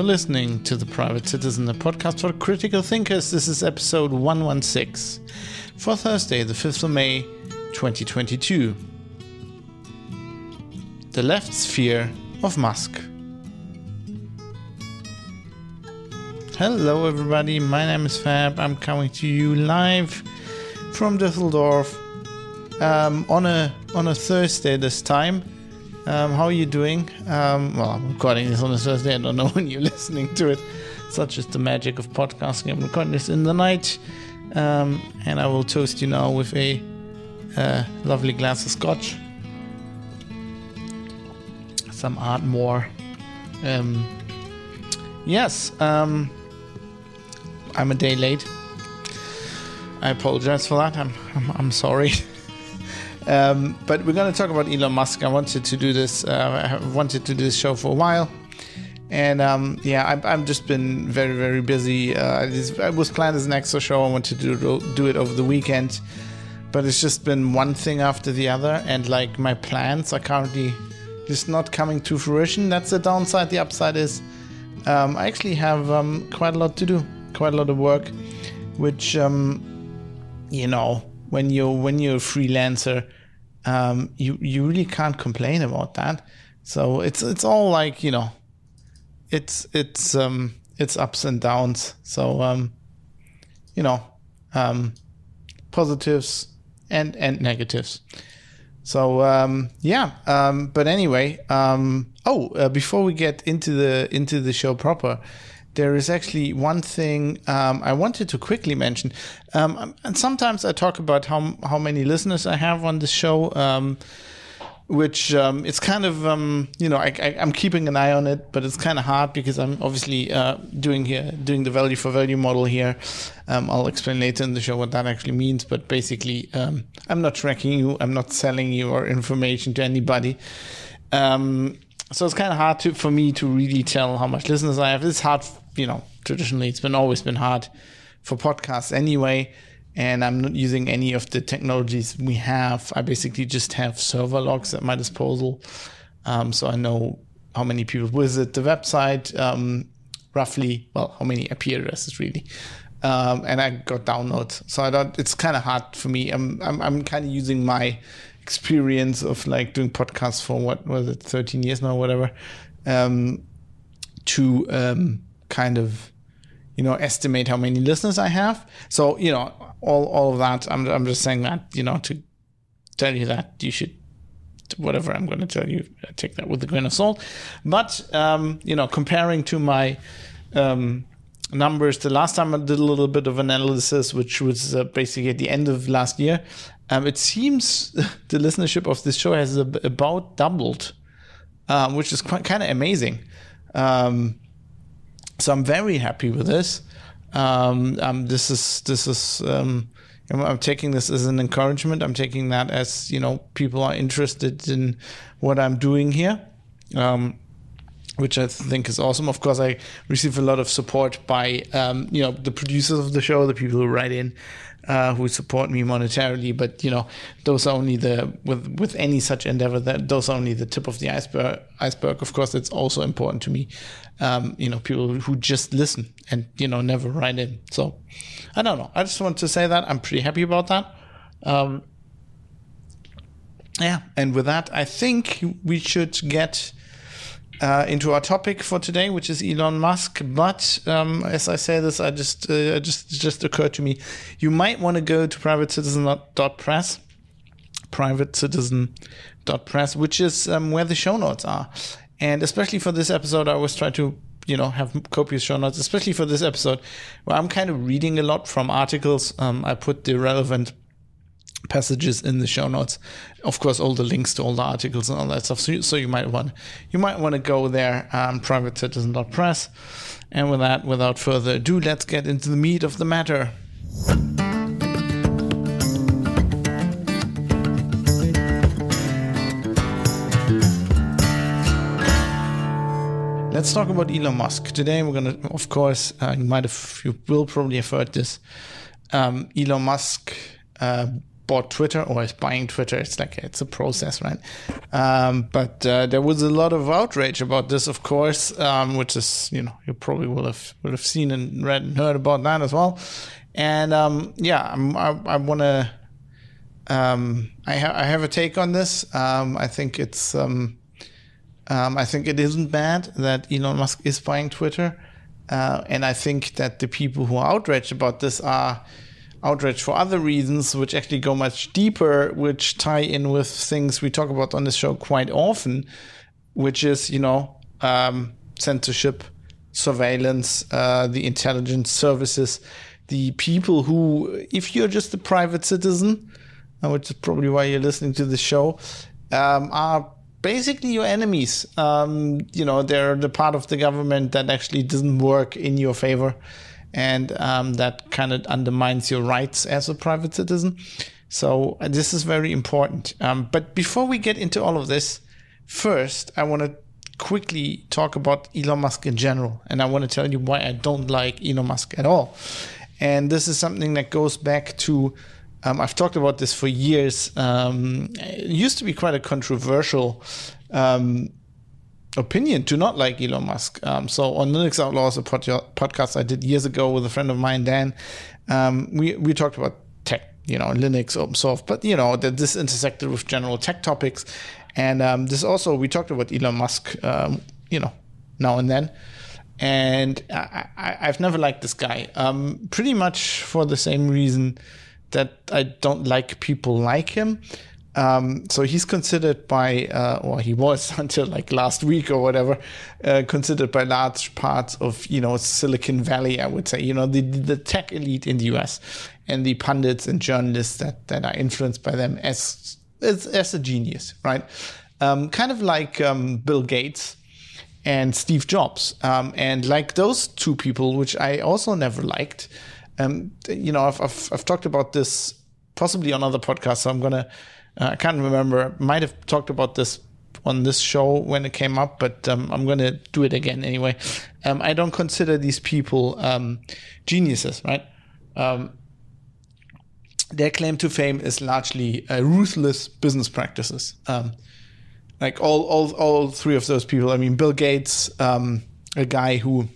You're listening to The Private Citizen, a podcast for critical thinkers. This is episode 116 for Thursday, the 5th of May, 2022. The Left's Fear of Musk. Hello, everybody. My name is Fab. I'm coming to you live from Düsseldorf um, on a on a Thursday this time. Um, how are you doing? Um, well, I'm recording this on a Thursday. I don't know when you're listening to it. Such is the magic of podcasting. I'm recording this in the night, um, and I will toast you now with a uh, lovely glass of scotch, some Ardmore. Um, yes, um, I'm a day late. I apologize for that. I'm I'm, I'm sorry. um, but we're going to talk about Elon Musk. I wanted to do this. Uh, I wanted to do this show for a while, and um, yeah, I've, I've just been very very busy. Uh, this, I was planned as an extra show. I wanted to do, do it over the weekend, but it's just been one thing after the other, and like my plans are currently just not coming to fruition. That's the downside. The upside is um, I actually have um, quite a lot to do quite a lot of work, which um, you know when you're when you're a freelancer, um, you you really can't complain about that. So it's it's all like you know, it's it's um it's ups and downs. So um, you know, um, positives and and negatives. So um, yeah, um, but anyway, um, oh, uh, before we get into the into the show proper, there is actually one thing um, I wanted to quickly mention. Um, and sometimes I talk about how how many listeners I have on this show, um, which um, it's kind of um, you know I, am keeping an eye on it, but it's kind of hard because I'm obviously uh, doing here doing the value for value model here. Um, I'll explain later in the show what that actually means, but basically I'm not tracking you, I'm not selling your information to anybody. So it's kind of hard to, for me to really tell how much listeners I have. It's hard you know, traditionally it's been always been hard for podcasts anyway. And I'm not using any of the technologies we have. I basically just have server logs at my disposal. Um, so I know how many people visit the website, um, roughly, well, how many IP addresses really. Um, and I got downloads. So I don't, it's kind of hard for me. I'm, I'm, I'm kind of using my experience of like doing podcasts for what was it, 13 years now, whatever, um, to, um, kind of you know estimate how many listeners I have. So you know all all of that. I'm I'm just saying that you know to tell you that you should whatever I'm going to tell you take that with a grain of salt. But um, you know comparing to my um, numbers, the last time I did a little bit of analysis, which was uh, basically at the end of last year. Um, it seems the listenership of this show has about doubled, um, which is quite kind of amazing. Um, so I'm very happy with this. Um, um, this is this is um, I'm taking this as an encouragement. I'm taking that as you know people are interested in what I'm doing here, which I think is awesome. Of course, I receive a lot of support by um, you know the producers of the show, the people who write in, uh, who support me monetarily. But you know, those are only the with with any such endeavor. That those are only the tip of the iceberg. Iceberg. Of course, it's also important to me. Um, you know, people who just listen and you know never write in. So I don't know. I just want to say that I'm pretty happy about that. Um, yeah, and with that, I think we should get uh, into our topic for today, which is Elon Musk. But um, as I say this, I just uh, just just occurred to me, you might want to go to privatecitizen.press, privatecitizen.press, which is um, where the show notes are. And especially for this episode, I always try to you know have copious show notes, especially for this episode, where I'm kind of reading a lot from articles. Um, I put the relevant passages in the show notes. Of course, all the links to all the articles and all that stuff. So, you, so you might want you might want to go there, um, privatecitizen.press. And with that, without further ado, let's get into the meat of the matter. Let's talk about Elon Musk. Today, we're going to, of course, uh, you might have, you will probably have heard this. Um, Elon Musk uh, bought Twitter or is buying Twitter. It's like it's a process, right? Um, but uh, there was a lot of outrage about this, of course, um, which is you know you probably will have will have seen and read and heard about that as well. And um, yeah, I'm, i I, want to. Um, I, ha- I have a take on this. Um, I think it's. Um, I think it isn't bad that Elon Musk is buying Twitter. Uh, and I think that the people who are outraged about this are outraged for other reasons, which actually go much deeper, which tie in with things we talk about on the show quite often, which is, you know, um, censorship, surveillance, uh, the intelligence services, the people who, if you're just a private citizen, uh, which is probably why you're listening to the show, um, are basically your enemies. Um, you know, they're the part of the government that actually doesn't work in your favor and um, that kind of undermines your rights as a private citizen. So uh, this is very important. Um, but before we get into all of this, first I want to quickly talk about Elon Musk in general, and I want to tell you why I don't like Elon Musk at all. And this is something that goes back to um, I've talked about this for years. Um, it used to be quite a controversial um, opinion to not like Elon Musk. Um, so on Linux Outlaws, a pod- podcast I did years ago with a friend of mine, Dan, um, we we talked about tech, you know, Linux, open source, but you know that this intersected with general tech topics, and um, this also we talked about Elon Musk, um, you know, now and then. And I, have never liked this guy, um, pretty much for the same reason that I don't like people like him. Um, so he's considered by, uh, or he was until like last week or whatever, uh, considered by large parts of you know Silicon Valley. I would say you know the the tech elite in the U.S. and the pundits and journalists that that are influenced by them as as, as a genius, right? Um, kind of like um, Bill Gates and Steve Jobs, um, and like those two people, which I also never liked. Um, you know, I've, I've, I've talked about this possibly on other podcasts, so I'm gonna. Uh, I can't remember. I Might have talked about this on this show when it came up, but um, I'm gonna do it again anyway. Um, I don't consider these people um, geniuses, right? Um, their claim to fame is largely uh, ruthless business practices. Um, like all, all, all three of those people. I mean, Bill Gates, um, a guy who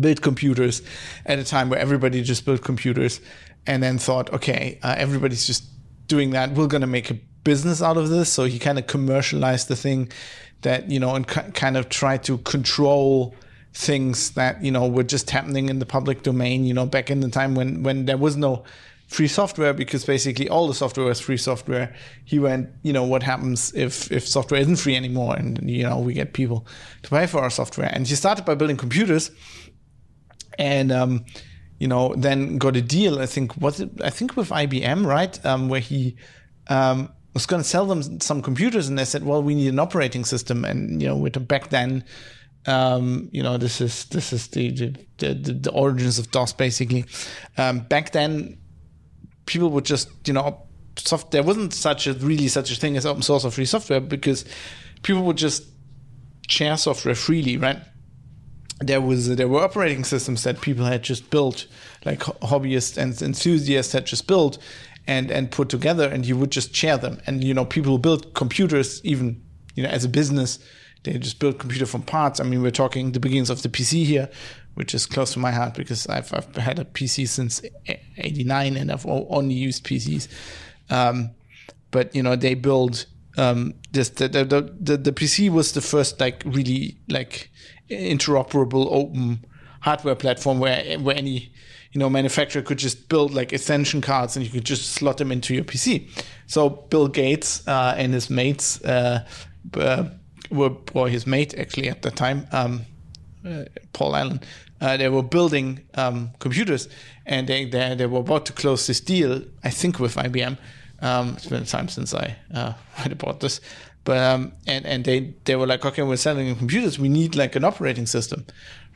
built computers at a time where everybody just built computers and then thought, okay, uh, everybody's just doing that. We're going to make a business out of this. So he kind of commercialized the thing that, you know, and kind of tried to control things that, you know, were just happening in the public domain, you know, back in the time when, when there was no free software because basically all the software was free software. He went, you know, what happens if, if software isn't free anymore and, you know, we get people to pay for our software. And he started by building computers and um, you know then got a deal. I think was it I think with IBM right um, where he um, was going to sell them some computers, and they said, well, we need an operating system, and you know with back then. Um, you know, this is this is the the, the, the origins of DOS basically. Um, back then, people would just you know, soft. There wasn't such a really such a thing as open source or free software because people would just share software freely, right? There was there were operating systems that people had just built, like hobbyists and enthusiasts had just built and and put together, and you would just share them. And you know, people who built computers, even you know, as a business, they just built computer from parts. I mean, we're talking the beginnings of the PC here, which is close to my heart because I've I've had a PC since '89 and I've only used PCs. Um, but you know, they build um, this the, the the the PC was the first like really like interoperable open hardware platform where where any you know manufacturer could just build like extension cards and you could just slot them into your PC. So Bill Gates uh, and his mates uh, uh, were or his mate actually at the time, um, uh, Paul Allen. Uh, they were building um, computers and they, they they were about to close this deal. I think with IBM. Um, it's been a time since I uh, read about this. But um, and and they they were like, okay, we're selling computers. We need like an operating system,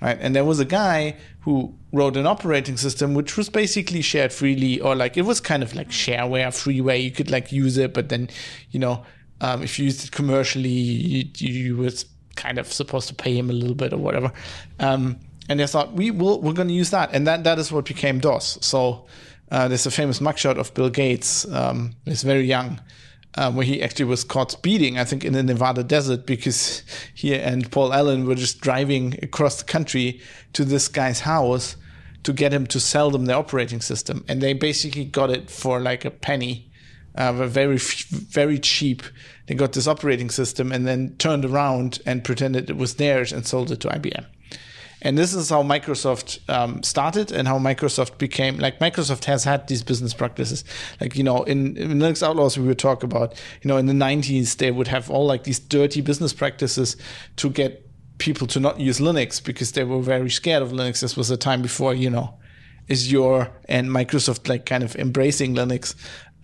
right? And there was a guy who wrote an operating system which was basically shared freely, or like it was kind of like shareware, freeware. You could like use it, but then you know um, if you used it commercially, you, you was kind of supposed to pay him a little bit or whatever. Um, and they thought we will we're going to use that, and that that is what became DOS. So Uh, there's a famous mugshot of Bill Gates. Um, he's very young, uh, where he actually was caught speeding, I think, in the Nevada desert because he and Paul Allen were just driving across the country to this guy's house to get him to sell them their operating system. And they basically got it for like a penny, uh, very, very cheap. They got this operating system and then turned around and pretended it was theirs and sold it to IBM. And this is how Microsoft um, started and how Microsoft became like Microsoft has had these business practices. Like, you know, in, in Linux Outlaws, we would talk about, you know, in the 90s, they would have all like these dirty business practices to get people to not use Linux because they were very scared of Linux. This was a time before, you know, Azure and Microsoft like kind of embracing Linux.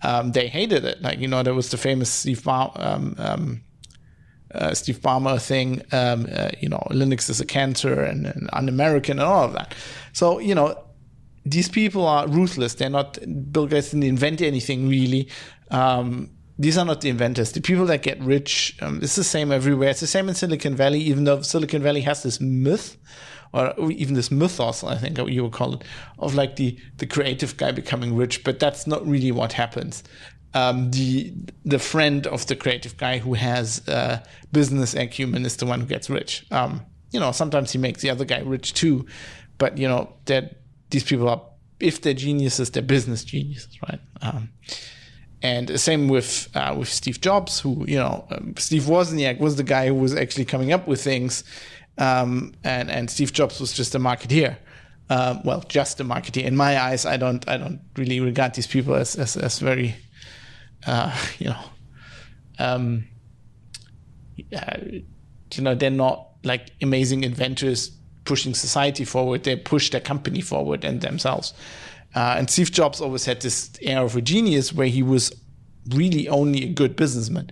Um, they hated it. Like, you know, there was the famous Steve Ballmer, um, um, uh, Steve Ballmer thing, um, uh, you know, Linux is a cancer and, and un-American and all of that. So, you know, these people are ruthless. They're not, Bill Gates didn't invent anything really. Um, these are not the inventors. The people that get rich, um, it's the same everywhere. It's the same in Silicon Valley, even though Silicon Valley has this myth, or even this mythos, I think you would call it, of like the, the creative guy becoming rich. But that's not really what happens. Um, the the friend of the creative guy who has uh, business acumen is the one who gets rich. Um, you know, sometimes he makes the other guy rich too, but you know that these people are, if they're geniuses, they're business geniuses, right? Um, and the same with uh, with Steve Jobs, who you know um, Steve Wozniak was the guy who was actually coming up with things, um, and and Steve Jobs was just a marketeer. Uh, well, just a marketeer. In my eyes, I don't I don't really regard these people as as, as very, uh, you know, um, uh, you know they're not like amazing inventors pushing society forward. They push their company forward and themselves. Uh, and Steve Jobs always had this air of a genius where he was really only a good businessman.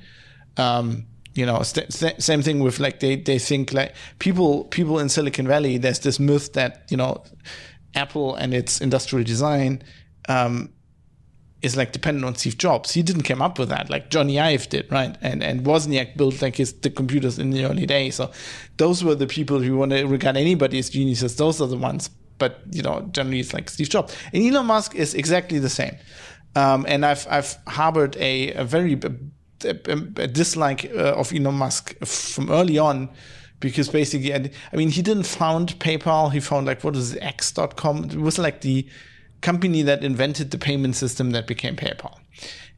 Um, you know, st- st- same thing with like they, they think like people people in Silicon Valley. There's this myth that you know, Apple and its industrial design um, is like dependent on Steve Jobs. He didn't come up with that, like Jony Ive did, right? And and Wozniak built like his the computers in the early days. So those were the people who want to regard anybody as geniuses. Those are the ones but you know, generally it's like Steve Jobs. And Elon Musk is exactly the same. Um, and I've I've harbored a, a very a, a dislike uh, of Elon Musk from early on because basically, I, I mean, he didn't found PayPal. He found like what was it, X.com. It was like the company that invented the payment system that became PayPal.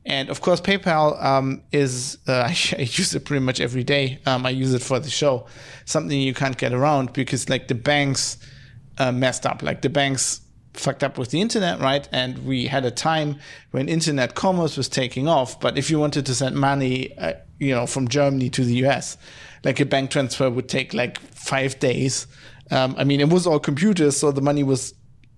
And of course, PayPal um, is, uh, I, use it pretty much every day. Um, I use it for the show, something you can't get around because, like, the banks uh, messed up. Like the banks fucked up with the internet, right? And we had a time when internet commerce was taking off. But if you wanted to send money, uh, you know, from Germany to the US, like a bank transfer would take like five days. Um, I mean, it was all computers, so the money was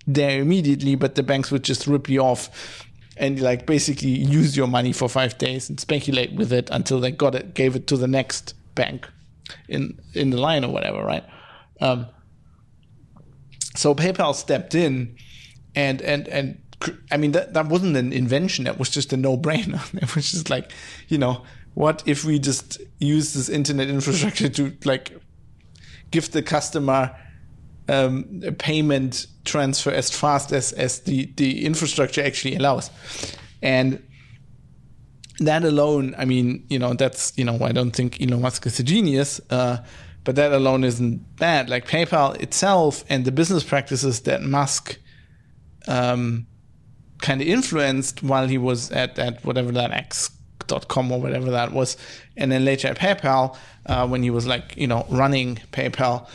there immediately, but the banks would just rip you off and like basically use your money for five days and speculate with it until they got it, gave it to the next bank in in the line or whatever, right? Um, so PayPal stepped in and and and I mean that that wasn't an invention. That was just a no brainer. It was just like, you know, what if we just use this internet infrastructure to like give the customer um, a payment transfer as fast as as the the infrastructure actually allows, and that alone, I mean, you know, that's you know, I don't think Elon Musk is a genius. Uh, but that alone isn't bad. Like PayPal itself and the business practices that Musk um, kind of influenced while he was at, at whatever that X.com or whatever that was, and then later at PayPal uh, when he was like you know running PayPal.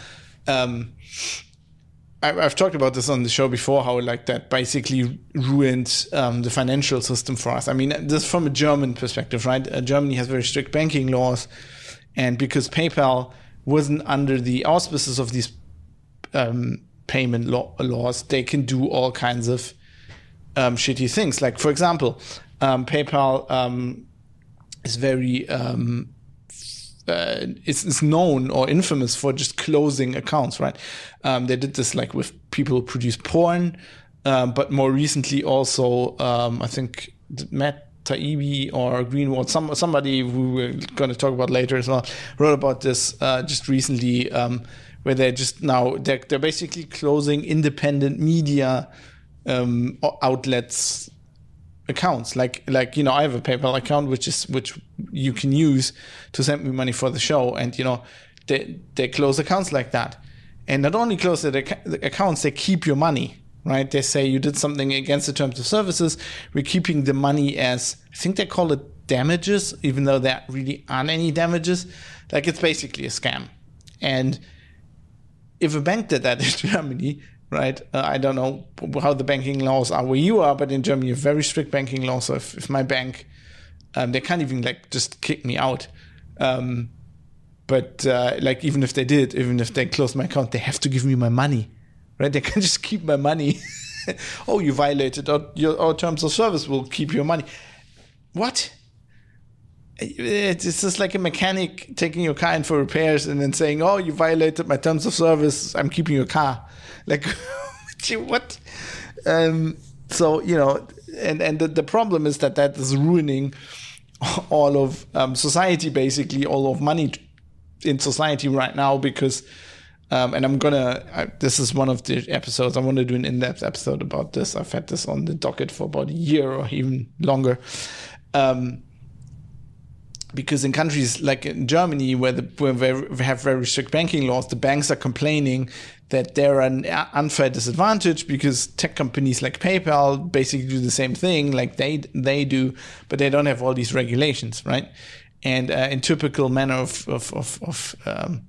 Um, I, have talked about this on the show before, how like that basically ruined um, the financial system for us. I mean, this from a German perspective, right? Uh, Germany has very strict banking laws, and because PayPal wasn't under the auspices of these um, payment law- laws, they can do all kinds of um, shitty things. Like, for example, um, PayPal um, is very um, uh, is, is known or infamous for just closing accounts. Right? Um, they did this like with people who produce porn, but more recently also, I think Matt Taibbi or Greenwald, some somebody who we're going to talk about later as well, wrote about this uh, just recently, um, where they're just now they're, they're basically closing independent media um, outlets accounts. Like like you know i have a paypal account which is which you can use to send me money for the show. And you know they they close accounts like that. And not only close the, the accounts they keep your money right? They say you did something against the terms of services. We're keeping the money as i think they call it damages even though there really aren't any damages. Like it's basically a scam. And if a bank did that in germany right? Uh, I don't know how the banking laws are where you are, but in Germany, you have very strict banking laws. So if, if my bank, um, they can't even like just kick me out. Um, but uh, like even if they did, even if they closed my account, they have to give me my money, right? They can't just keep my money. oh, you violated our, your our terms of service. We'll keep your money. What? It's just like a mechanic taking your car in for repairs and then saying, "Oh, you violated my terms of service. I'm keeping your car." Like, what? Um, so you know, and and the, the problem is that that is ruining all of um, society, basically all of money in society right now because. Um, and I'm gonna. I, this is one of the episodes I want to do an in-depth episode about this. I've had this on the docket for about a year or even longer. Um, because in countries like in Germany, where, the, where we have very strict banking laws, the banks are complaining that they're an unfair disadvantage because tech companies like PayPal basically do the same thing like they they do, but they don't have all these regulations, right? And uh, in typical manner of of, of, of um,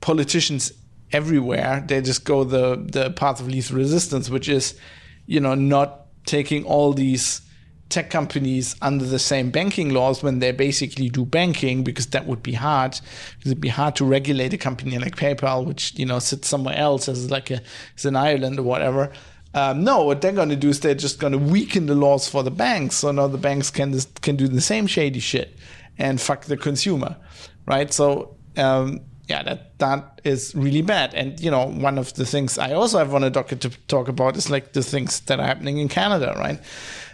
politicians everywhere, they just go the the path of least resistance, which is, you know, not taking all these tech companies under the same banking laws when they basically do banking because that would be hard because it'd be hard to regulate a company like PayPal which you know sits somewhere else as like a as in Ireland or whatever um, no what they're going to do is they're just going to weaken the laws for the banks so now the banks can can do the same shady shit and fuck the consumer right so um, yeah, that that is really bad. And you know, one of the things I also have on a docket to talk about is like the things that are happening in Canada, right?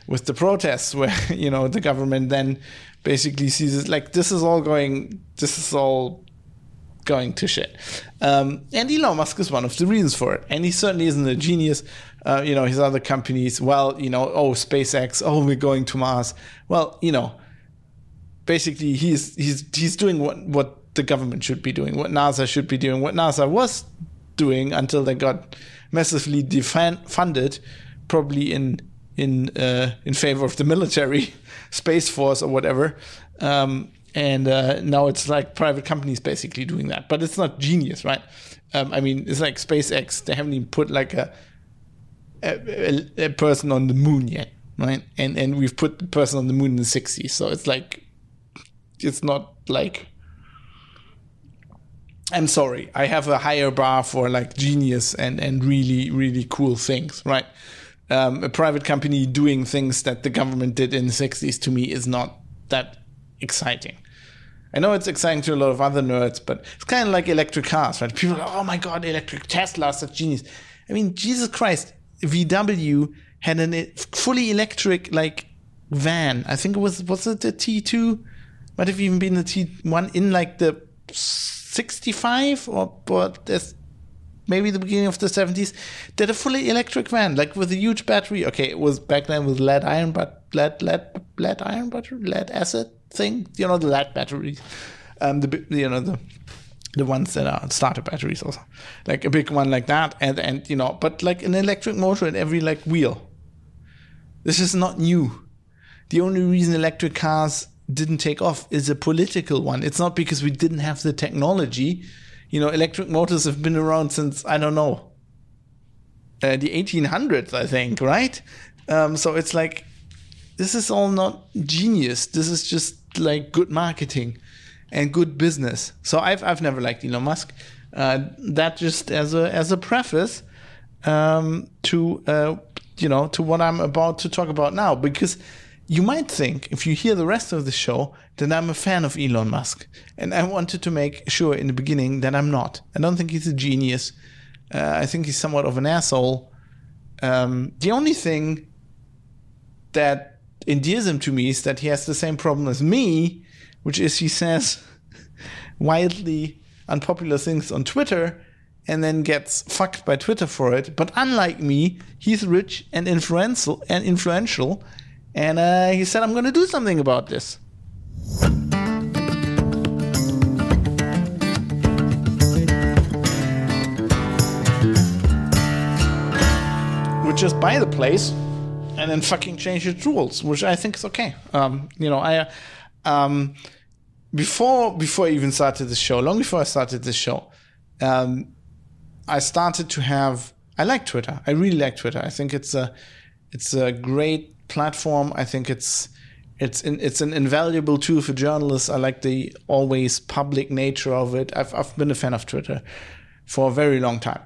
With the protests where you know the government then basically sees it like this is all going this is all going to shit. Um, and Elon Musk is one of the reasons for it. And he certainly isn't a genius. Uh, you know his other companies well you know oh SpaceX oh we're going to Mars. Well you know basically he's he's he's doing what what the government should be doing what NASA should be doing what NASA was doing until they got massively defund- funded probably in in uh, in favor of the military, space force or whatever. Um, and uh, now it's like private companies basically doing that, but it's not genius, right? Um, I mean, it's like SpaceX; they haven't even put like a, a, a person on the moon yet, right? And and we've put the person on the moon in the '60s, so it's like it's not like I'm sorry, I have a higher bar for like genius and and really really cool things, right? Um, a private company doing things that the government did in the 60s to me is not that exciting. I know it's exciting to a lot of other nerds, but it's kind of like electric cars, right? People are, oh my god, electric Teslas, such genius. I mean, Jesus Christ, VW had a fully electric like van. I think it was was it the T2? Might have even been the T1 in like the 65 or there's maybe the beginning of the 70s, did a fully electric van, like with a huge battery. Okay, it was back then with lead iron, but lead, lead, lead iron battery, lead acid thing, you know, the lead batteries, um, the, you know, the, the ones that are starter batteries also, like a big one like that. And, and, you know, but like an electric motor in every like wheel. This is not new. The only reason electric cars didn't take off is a political one. It's not because we didn't have the technology you know, electric motors have been around since I don't know uh, the 1800s, I think, right? Um, so it's like this is all not genius. This is just like good marketing and good business. So I've I've never liked Elon Musk. Uh, that just as a as a preface um, to uh, you know to what I'm about to talk about now, because you might think, if you hear the rest of the show, that I'm a fan of Elon Musk. And I wanted to make sure in the beginning that I'm not. I don't think he's a genius. Uh, I think he's somewhat of an asshole. Um, the only thing that endears him to me is that he has the same problem as me, which is he says wildly unpopular things on Twitter and then gets fucked by Twitter for it. But unlike me, he's rich and influential and influential, and uh, he said, "I'm going to do something about this." Would just buy the place and then fucking change its rules, which I think is okay. Um, you know, I um, before before I even started the show, long before I started this show, um, I started to have. I like Twitter. I really like Twitter. I think it's a it's a great platform. I think it's it's in, it's an invaluable tool for journalists. I like the always public nature of it. I've I've been a fan of Twitter for a very long time,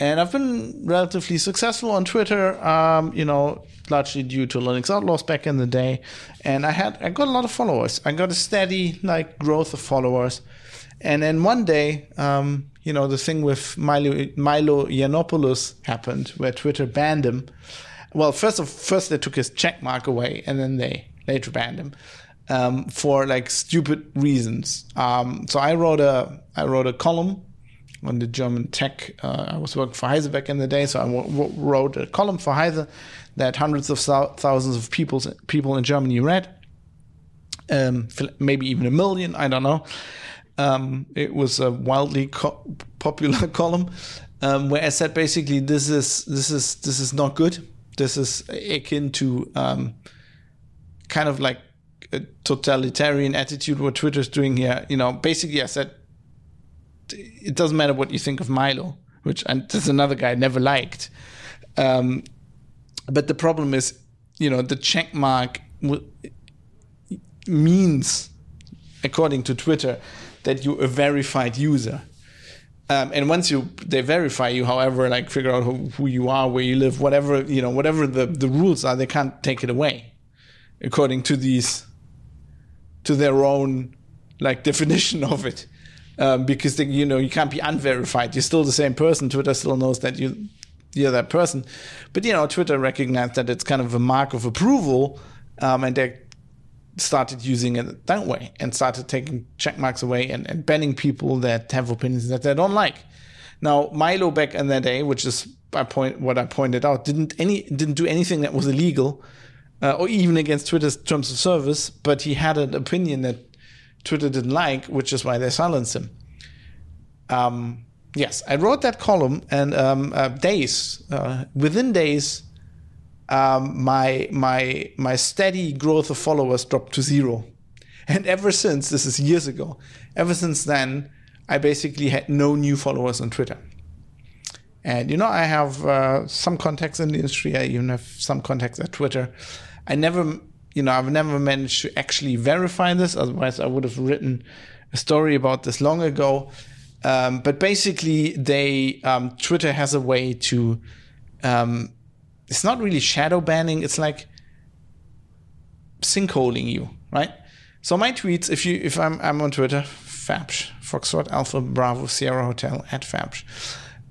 and I've been relatively successful on Twitter. Um, you know, largely due to Linux Outlaws back in the day, and I had I got a lot of followers. I got a steady like growth of followers, and then one day. Um, you know, the thing with Milo, Milo Yiannopoulos happened, where Twitter banned him. Well, first of first they took his check mark away, and then they later banned him um, for like stupid reasons. Um, so I wrote a I wrote a column on the German tech. Uh, I was working for Heise back in the day, so I wrote a column for Heise that hundreds of thousands of people people in Germany read. Um, maybe even a million. I don't know. Um, it was a wildly co- popular column um, where I said basically this is this is this is not good. This is akin to um, kind of like a totalitarian attitude what Twitter's doing here. You know, basically I said it doesn't matter what you think of Milo, which and there's another guy I never liked. Um, but the problem is, you know, the check mark means, according to Twitter, that you're a verified user. Um, and once you they verify you, however, like figure out who, who, you are, where you live, whatever you know, whatever the, the rules are, they can't take it away, according to these, to their own like definition of it, um, because they, you know you can't be unverified. You're still the same person. Twitter still knows that you you're that person, but you know Twitter recognized that it's kind of a mark of approval, um, and they started using it that way and started taking check marks away and, and banning people that have opinions that they don't like. Now, Milo back in that day, which is I point what I pointed out, didn't any didn't do anything that was illegal uh, or even against Twitter's terms of service, but he had an opinion that Twitter didn't like, which is why they silenced him. Um, yes, I wrote that column, and um, uh, days uh, within days, um, my my my steady growth of followers dropped to zero. And ever since, this is years ago, ever since then, I basically had no new followers on Twitter. And you know, I have uh, some contacts in the industry. I even have some contacts at Twitter. I never, you know, I've never managed to actually verify this. Otherwise, I would have written a story about this long ago. Um, but basically, they um, Twitter has a way to um, it's not really shadow banning. It's like sinkholing you, right? So my tweets, if you if I'm I'm on Twitter, Fabsh, Foxtrot Alpha Bravo Sierra Hotel at Fabsh.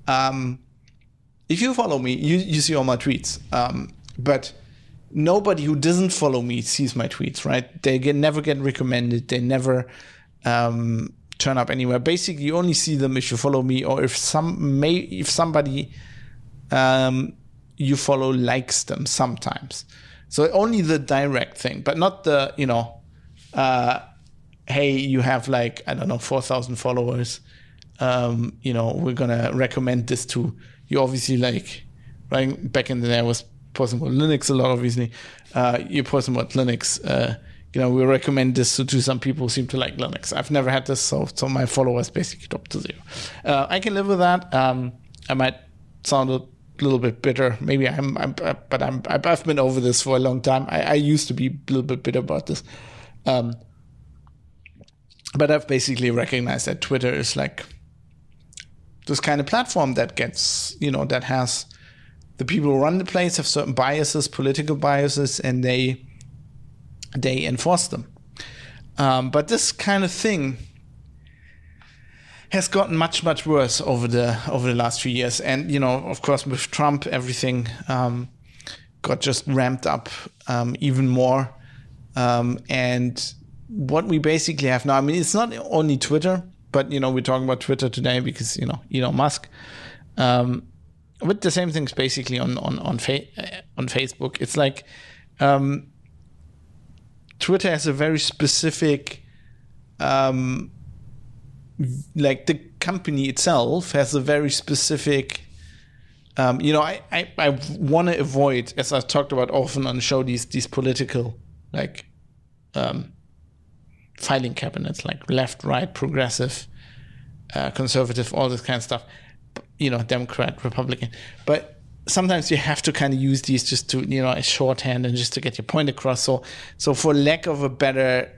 Um, if you follow me, you you see all my tweets. Um, but nobody who doesn't follow me sees my tweets, right? They get never get recommended. They never um, turn up anywhere. Basically, you only see them if you follow me or if some may if somebody um, you follow likes them sometimes. So only the direct thing, but not the, you know, uh, hey, you have like, I don't know, 4,000 followers. Um, you know, we're to recommend this to you. Obviously, like, right back in the day, I was posting about Linux a lot, obviously. Uh, you're posting about Linux. Uh, you know, we recommend this to, to some people who seem to like Linux. I've never had this, so, so my followers basically dropped to zero. Uh, I can live with that. Um, I might sound a little bit bitter. Maybe I'm, I'm but I'm, I've been over this for a long time. I, I used to be a little bit bitter about this. Um, but I've basically recognized that Twitter is like this kind of platform that gets, you know, that has the people who run the place have certain biases, political biases, and they they enforce them. Um, but this kind of thing has gotten much much worse over the over the last few years and you know of course with trump everything um, got just ramped up um, even more um, and what we basically have now i mean it's not only twitter but you know we're talking about Twitter today because you know Elon Musk. Um, with the same things basically on on on, fa- uh, on Facebook. It's like um, Twitter has a very specific, um, like the company itself has a very specific. Um, you know, I, I, I want to avoid, as I've talked about often on the show, these these political like um, filing cabinets, like left, right, progressive, uh, conservative, all this kind of stuff. You know, Democrat, Republican, but sometimes you have to kind of use these just to you know a shorthand and just to get your point across. So so for lack of a better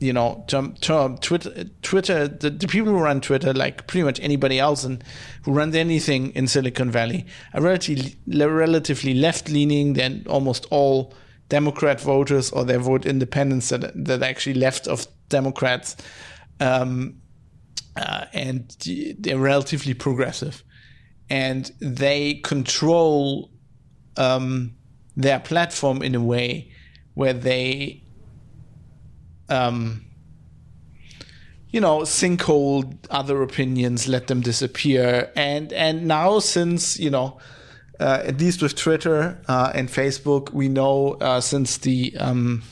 you know term, term Twitter Twitter the, the people who run Twitter like pretty much anybody else and who runs anything in Silicon Valley are relatively relatively left leaning. Then almost all Democrat voters or they vote independents that that actually left of Democrats. Um, uh, and they're relatively progressive and they control um, their platform in a way where they, um, you know, sinkhole other opinions, let them disappear, and and now since you know. Uh, at least with Twitter uh, and Facebook, we know uh, since the um,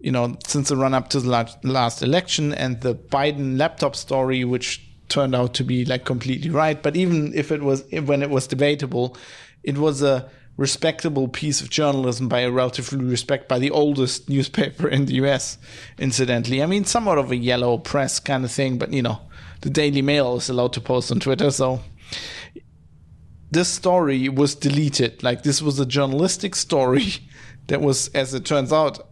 you know since the run up to the last election and the Biden laptop story, which turned out to be like completely right. But even if it was when it was debatable, it was a respectable piece of journalism by a relatively respect by the oldest newspaper in the US, incidentally. I mean, somewhat of a yellow press kind of thing, but you know, the Daily Mail is allowed to post on Twitter, so this story was deleted. Like this was a journalistic story that was, as it turns out,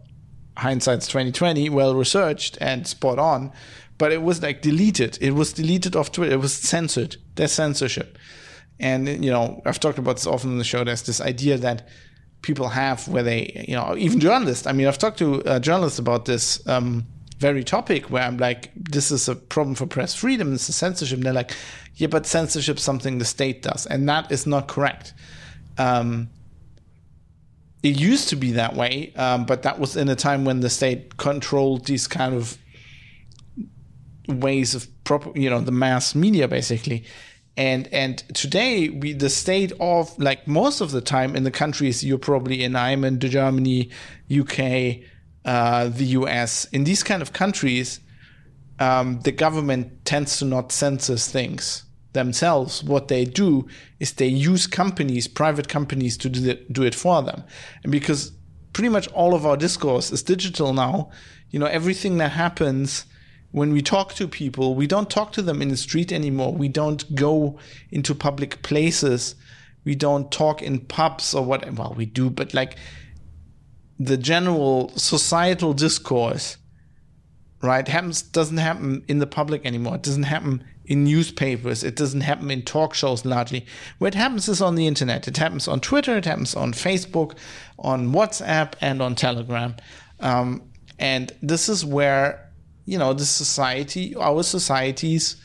hindsight's 2020, well researched and spot on but it was like deleted. It was deleted off Twitter. It was censored. There's censorship. And, you know, I've talked about this often on the show. There's this idea that people have where they, you know, even journalists. I mean, I've talked to uh, journalists about this um, very topic where I'm like, this is a problem for press freedom. This is censorship. And they're like, yeah, but censorship something the state does. And that is not correct. Um, it used to be that way, um, but that was in a time when the state controlled these kind of ways of proper, you know, the mass media basically. And and today we the state of like most of the time in the countries you're probably in, I'm in Germany, UK, uh, the US. In these kind of countries, um, the government tends to not censor things themselves. What they do is they use companies, private companies, to do it, do it for them. And because pretty much all of our discourse is digital now, you know, everything that happens when we talk to people, we don't talk to them in the street anymore. We don't go into public places. We don't talk in pubs or what. Well, we do, but like the general societal discourse, right, happens doesn't happen in the public anymore. It doesn't happen in newspapers. It doesn't happen in talk shows largely. What happens is on the internet. It happens on Twitter. It happens on Facebook, on WhatsApp, and on Telegram. Um, and this is where you know the society our societies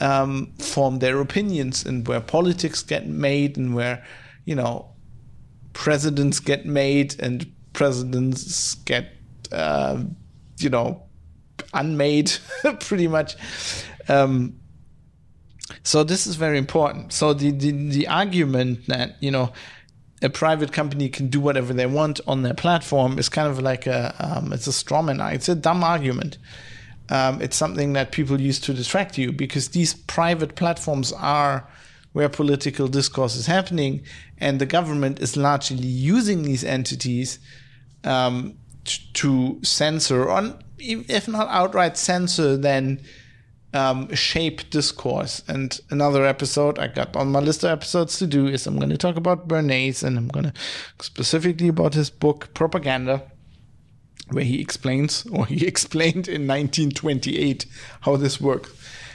um, form their opinions and where politics get made and where you know presidents get made and presidents get uh, you know unmade pretty much um, so this is very important so the, the the argument that you know a private company can do whatever they want on their platform is kind of like a um, it's a strawman. It's a dumb argument um, it's something that people use to distract you because these private platforms are where political discourse is happening, and the government is largely using these entities um, to censor, on if not outright censor, then um, shape discourse. And another episode I got on my list of episodes to do is I'm going to talk about Bernays, and I'm going to specifically about his book Propaganda where he explains, or he explained in 1928 how this works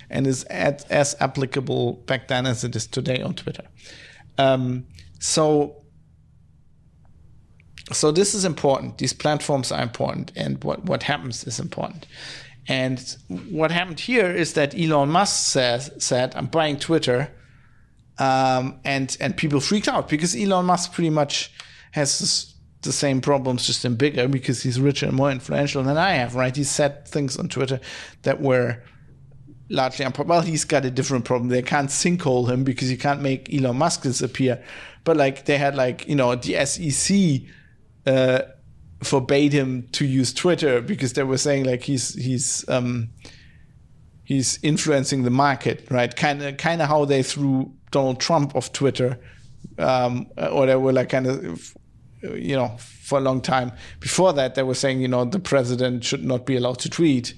and is as, as applicable back then as it is today on Twitter. Um, so, so this is important. These platforms are important, and what, what happens is important. And what happened here is that Elon Musk says, said, "I'm buying Twitter," um, and and people freaked out because Elon Musk pretty much has this the same problems, just in bigger because he's richer and more influential than I have, right? He said things on Twitter that were largely unpopular. Well, he's got a different problem. They can't sinkhole him because you can't make Elon Musk disappear. But like they had like you know the SEC uh, forbade him to use Twitter because they were saying like he's he's um, he's influencing the market, right? Kind of kind of how they threw Donald Trump off Twitter, um, or they were like kind of you know for a long time. Before that, they were saying you know the president should not be allowed to tweet,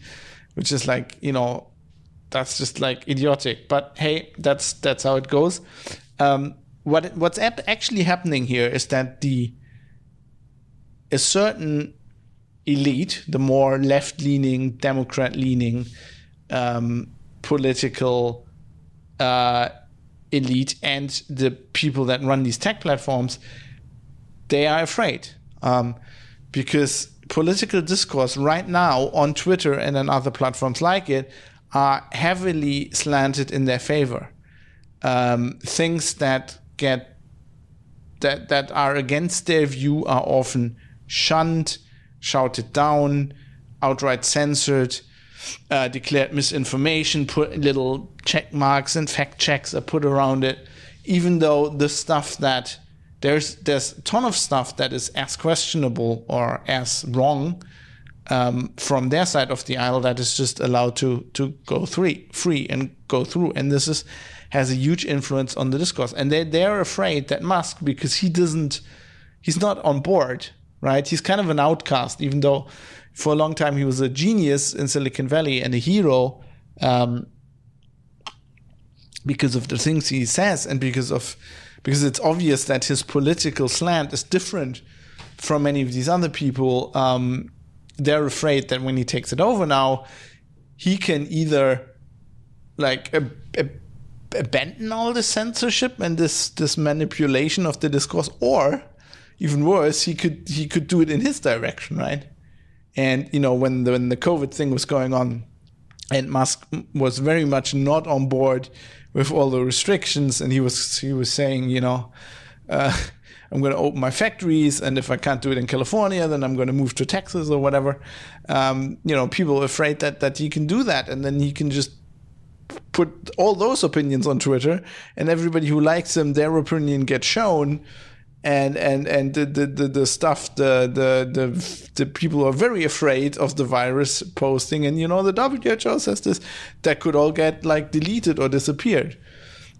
which is like you know that's just like idiotic. But hey, that's that's how it goes. Um, what what's actually happening here is that the a certain elite, the more left leaning, Democrat leaning um, political uh, elite, and the people that run these tech platforms, they are afraid um, because political discourse right now on Twitter and on other platforms like it are heavily slanted in their favor. Um, things that get that that are against their view are often shunned, shouted down, outright censored, uh, declared misinformation, put little check marks and fact checks are put around it, even though the stuff that there's there's a ton of stuff that is as questionable or as wrong um, from their side of the aisle that is just allowed to to go free free and go through. And this is has a huge influence on the discourse. And they they're afraid that Musk because he doesn't he's not on board right he's kind of an outcast even though for a long time he was a genius in Silicon Valley and a hero um, because of the things he says and because of because it's obvious that his political slant is different from many of these other people. Um, they're afraid that when he takes it over now, he can either like ab- ab- abandon all the censorship and this this manipulation of the discourse, or even worse, he could he could do it in his direction, right? And you know when the when the COVID thing was going on, and Musk was very much not on board with all the restrictions, and he was he was saying, you know, uh, I'm going to open my factories, and if I can't do it in California, then I'm going to move to Texas or whatever. Um, you know, people are afraid that that he can do that, and then he can just put all those opinions on Twitter, and everybody who likes him, their opinion gets shown and and and the the, the, the stuff the, the the the people are very afraid of the virus posting. And you know the WHO says this that could all get like deleted or disappeared.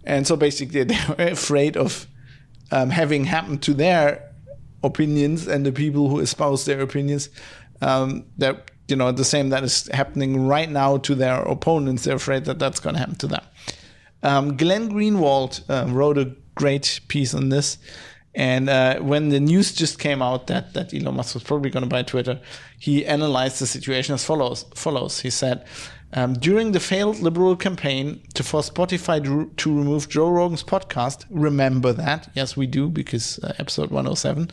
And so basically they're afraid of um, having happened to their opinions and the people who espouse their opinions um, that you know the same that is happening right now to their opponents. They're afraid that that's going to happen to them. Um, Glenn Greenwald uh, wrote a great piece on this and uh, when the news just came out that, that Elon Musk was probably going to buy Twitter, he analyzed the situation as follows. follows. He said, um, during the failed liberal campaign to force Spotify to, remove Joe Rogan's podcast, remember that. Yes, we do, because uh, episode 107.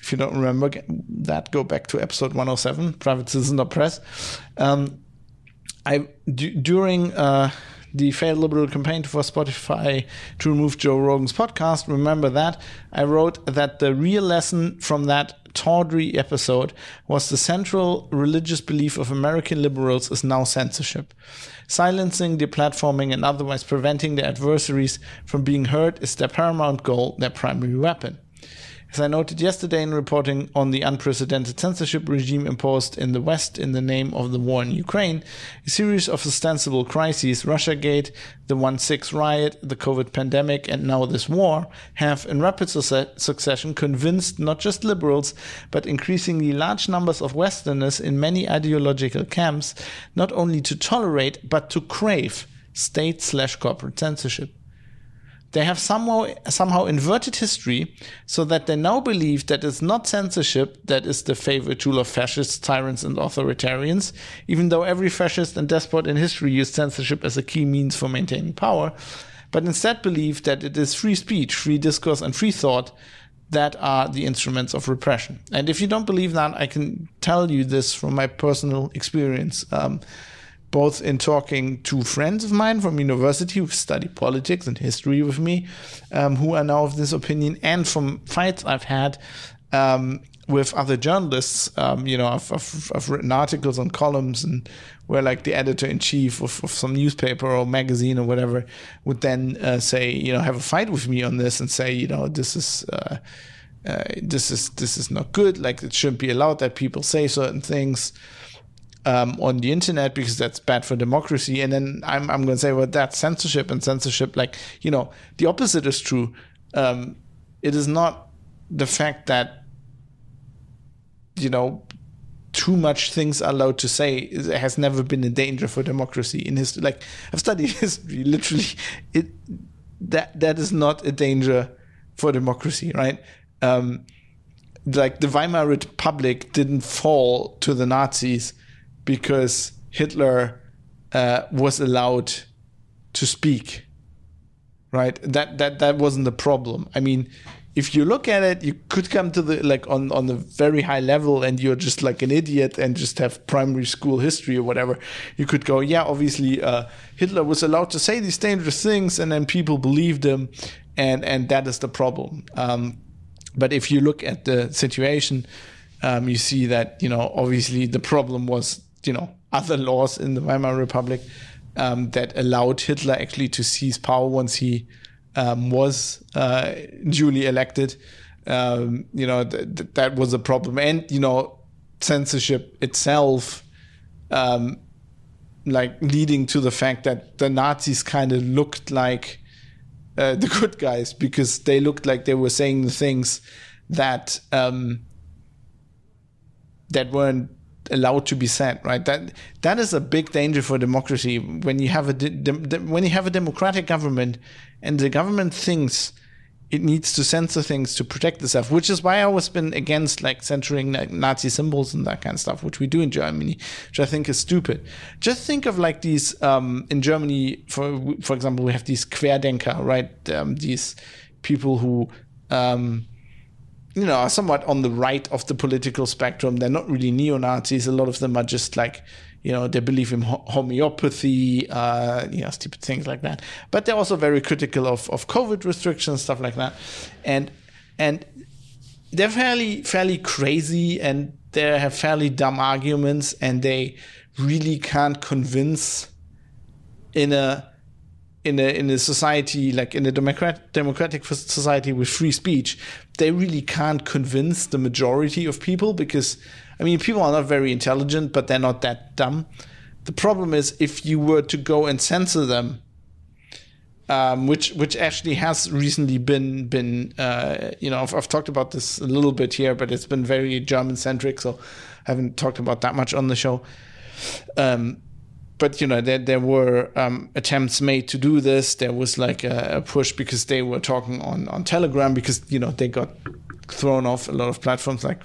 If you don't remember that, go back to episode 107, Private Citizen Press. Um, I, d- during uh, the failed liberal campaign for Spotify to remove Joe Rogan's podcast. Remember that? I wrote that the real lesson from that tawdry episode was the central religious belief of American liberals is now censorship. Silencing, deplatforming, and otherwise preventing their adversaries from being heard is their paramount goal, their primary weapon. As I noted yesterday in reporting on the unprecedented censorship regime imposed in the West in the name of the war in Ukraine, a series of ostensible crises, Russiagate, the 1 6 riot, the COVID pandemic, and now this war, have in rapid su- succession convinced not just liberals, but increasingly large numbers of Westerners in many ideological camps not only to tolerate, but to crave state slash corporate censorship they have somehow somehow inverted history so that they now believe that it's not censorship that is the favorite tool of fascists, tyrants, and authoritarians, even though every fascist and despot in history used censorship as a key means for maintaining power, but instead believe that it is free speech, free discourse, and free thought that are the instruments of repression. And if you don't believe that, I can tell you this from my personal experience. Um, both in talking to friends of mine from university who study politics and history with me, um, who are now of this opinion, and from fights I've had. Um, with other journalists. Um, you know, I've, I've, I've, written articles and columns and where like the editor in chief of, of some newspaper or magazine or whatever would then uh, say, you know, have a fight with me on this and say, you know, this is. Uh, uh, this is this is not good. Like it shouldn't be allowed that people say certain things um, on the internet because that's bad for democracy. And then I'm I'm going to say, well, that's censorship and censorship. Like you know, the opposite is true. Um, it is not the fact that you know too much things are allowed to say has never been a danger for democracy in history like i've studied history literally it that that is not a danger for democracy right um, like the weimar republic didn't fall to the nazis because hitler uh, was allowed to speak right that that that wasn't the problem i mean if you look at it, you could come to the like on on the very high level, and you're just like an idiot and just have primary school history or whatever. You could go, yeah, obviously uh, Hitler was allowed to say these dangerous things, and then people believed him, and and that is the problem. Um, but if you look at the situation, um, you see that you know obviously the problem was you know other laws in the Weimar Republic um, that allowed Hitler actually to seize power once he um, was uh, duly elected. Um, you know, th- th- that was a problem. And, you know, censorship itself, um, like leading to the fact that the Nazis kind of looked like uh, the good guys because they looked like they were saying the things that um, that weren't allowed to be said right that that is a big danger for democracy when you have a de- de- when you have a democratic government and the government thinks it needs to censor things to protect itself, which is why I always been against like censoring like, Nazi symbols and that kind of stuff, which we do in Germany, which I think is stupid. Just think of like these um, in Germany, for for example, we have these Querdenker, right? Um, these people who um, you know are somewhat on the right of the political spectrum. They're not really neo Nazis. A lot of them are just like you know they believe in homeopathy uh, you know stupid things like that but they're also very critical of, of covid restrictions stuff like that and and they're fairly fairly crazy and they have fairly dumb arguments and they really can't convince in a in a in a society like in a democrat, democratic society with free speech they really can't convince the majority of people because I mean, people are not very intelligent, but they're not that dumb. The problem is if you were to go and censor them, um, which which actually has recently been been uh, you know I've, I've, talked about this a little bit here, but it's been very German centric, so I haven't talked about that much on the show. Um, but you know there there were um, attempts made to do this. There was like a, a, push because they were talking on on Telegram because you know they got thrown off a lot of platforms like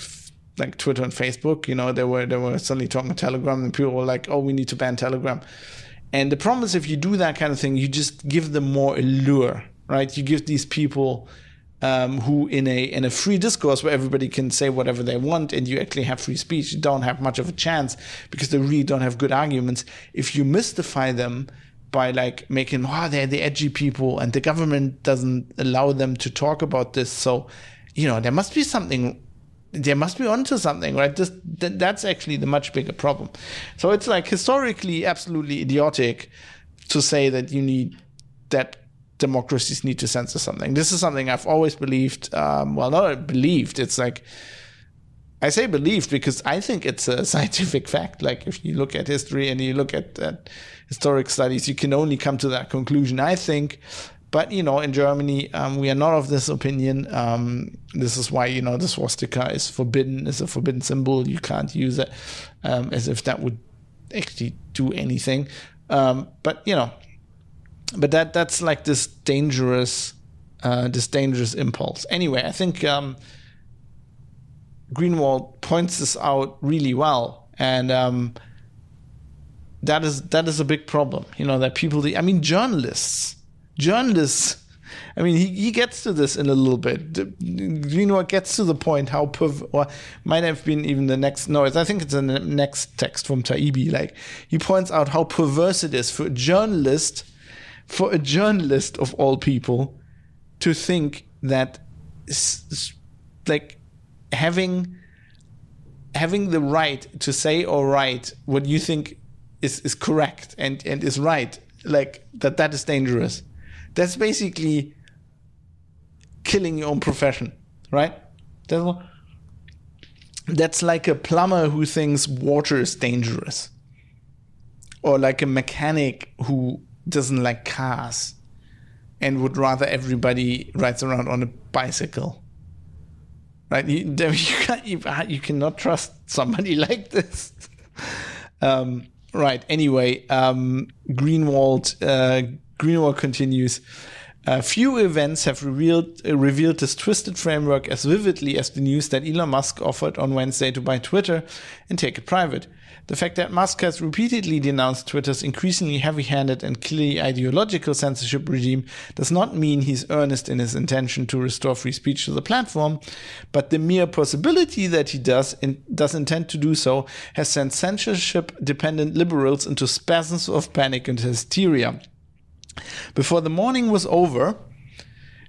like Twitter and Facebook. You know, they were they were suddenly talking on Telegram, and people were like, "Oh, we need to ban Telegram." And the problem is, if you do that kind of thing, you just give them more allure, right? You give these people um, who, in a in a free discourse where everybody can say whatever they want, and you actually have free speech, you don't have much of a chance because they really don't have good arguments. If you mystify them by like making, oh, they're the edgy people, and the government doesn't allow them to talk about this, so you know there must be something there must be onto something, right? This, th- that's actually the much bigger problem. So it's like historically absolutely idiotic to say that you need that democracies need to censor something. This is something I've always believed. Um, well, not believed. It's like I say believed because I think it's a scientific fact. Like if you look at history and you look at historic studies, you can only come to that conclusion. I think but you know, in Germany, um, we are not of this opinion. Um, this is why you know the swastika is forbidden. It's a forbidden symbol. You can't use it um, as if that would actually do anything. Um, but you know, but that that's like this dangerous, uh, this dangerous impulse. Anyway, I think um, Greenwald points this out really well, and um, that is that is a big problem. You know that people. I mean, journalists journalists I mean, he, he gets to this in a little bit. Greenwald gets to the point how perv- or might have been even the next. No, I think it's the next text from Taibbi. Like he points out how perverse it is for a journalist, for a journalist of all people, to think that like having having the right to say or write what you think is, is correct and, and is right, like that that is dangerous. That's basically killing your own profession, right? That's, that's like a plumber who thinks water is dangerous. Or like a mechanic who doesn't like cars and would rather everybody rides around on a bicycle. Right? You, you, can't, you, you cannot trust somebody like this. um, right. Anyway, um, Greenwald, uh, Greenwald continues. Uh, few events have revealed, uh, revealed this twisted framework as vividly as the news that Elon Musk offered on Wednesday to buy Twitter and take it private. The fact that Musk has repeatedly denounced Twitter's increasingly heavy handed and clearly ideological censorship regime does not mean he's earnest in his intention to restore free speech to the platform, but the mere possibility that he does, in, does intend to do so has sent censorship dependent liberals into spasms of panic and hysteria. Before the morning was over,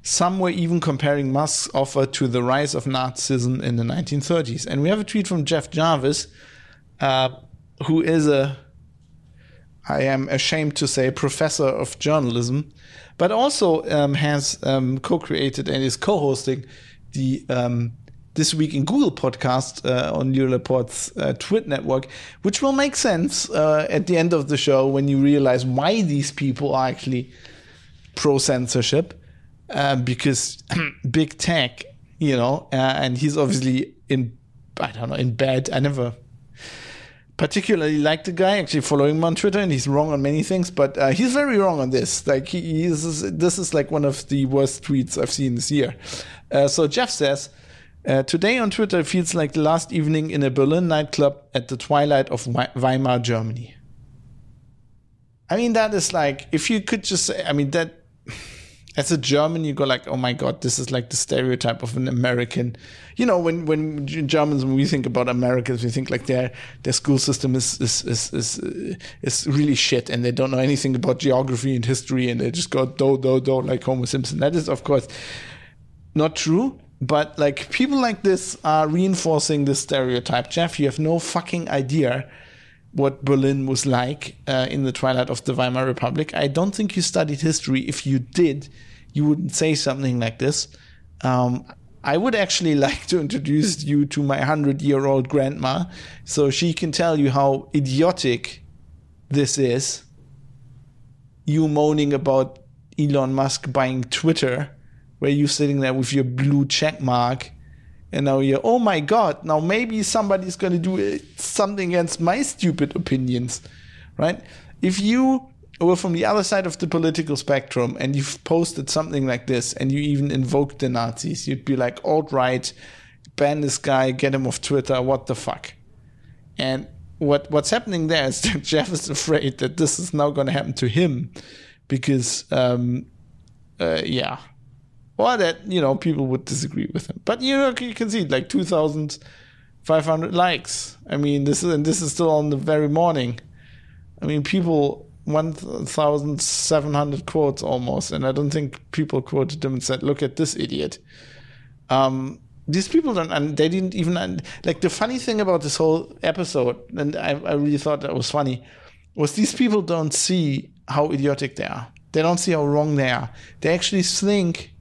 some were even comparing Musk's offer to the rise of Nazism in the 1930s. And we have a tweet from Jeff Jarvis, uh, who is a, I am ashamed to say, professor of journalism, but also um, has um, co created and is co hosting the um, This Week in Google podcast uh, on Laporte's uh, Twit network, which will make sense uh, at the end of the show when you realize why these people are actually pro censorship. Uh, because big tech, you know, uh, and he's obviously in, I don't know, in bed. I never particularly like the guy. Actually, following him on Twitter, and he's wrong on many things, but uh, he's very wrong on this. Like he, is this is like one of the worst tweets I've seen this year. Uh, so Jeff says. Uh, today on Twitter feels like the last evening in a Berlin nightclub at the twilight of Weimar, Germany. I mean, that is like, if you could just say, I mean, that, as a German, you go like, oh my God, this is like the stereotype of an American. You know, when, when Germans, when we think about Americans, we think like their, their school system is, is, is, is, is really shit and they don't know anything about geography and history and they just go do, do, do, like Homer Simpson. That is, of course, not true but like people like this are reinforcing this stereotype. Jeff, you have no fucking idea what Berlin was like uh, in the twilight of the Weimar Republic. I don't think you studied history. If you did, you wouldn't say something like this. Um, I would actually like to introduce you to my hundred year old grandma so she can tell you how idiotic this is. You moaning about Elon Musk buying Twitter where you're sitting there with your blue check mark and now you're oh my god now maybe somebody's going to do uh, something against my stupid opinions right? If you were from the other side of the political spectrum and you've posted something like this and you even invoked the nazis you'd be like alt right ban this guy get him off twitter what the fuck? And what what's happening there is that jeff is afraid that this is now going to happen to him because um, uh, yeah or that you know people would disagree with him. But you know you can see like two thousand five hundred likes. I mean this is and this is still on the very morning. I mean people one thousand seven hundred quotes almost, and I don't think people quoted him and said, "Look at this idiot." Um, these people don't, and they didn't even like the funny thing about this whole episode, and I, I really thought that was funny, was these people don't see how idiotic they are. They don't see how wrong they are. They actually think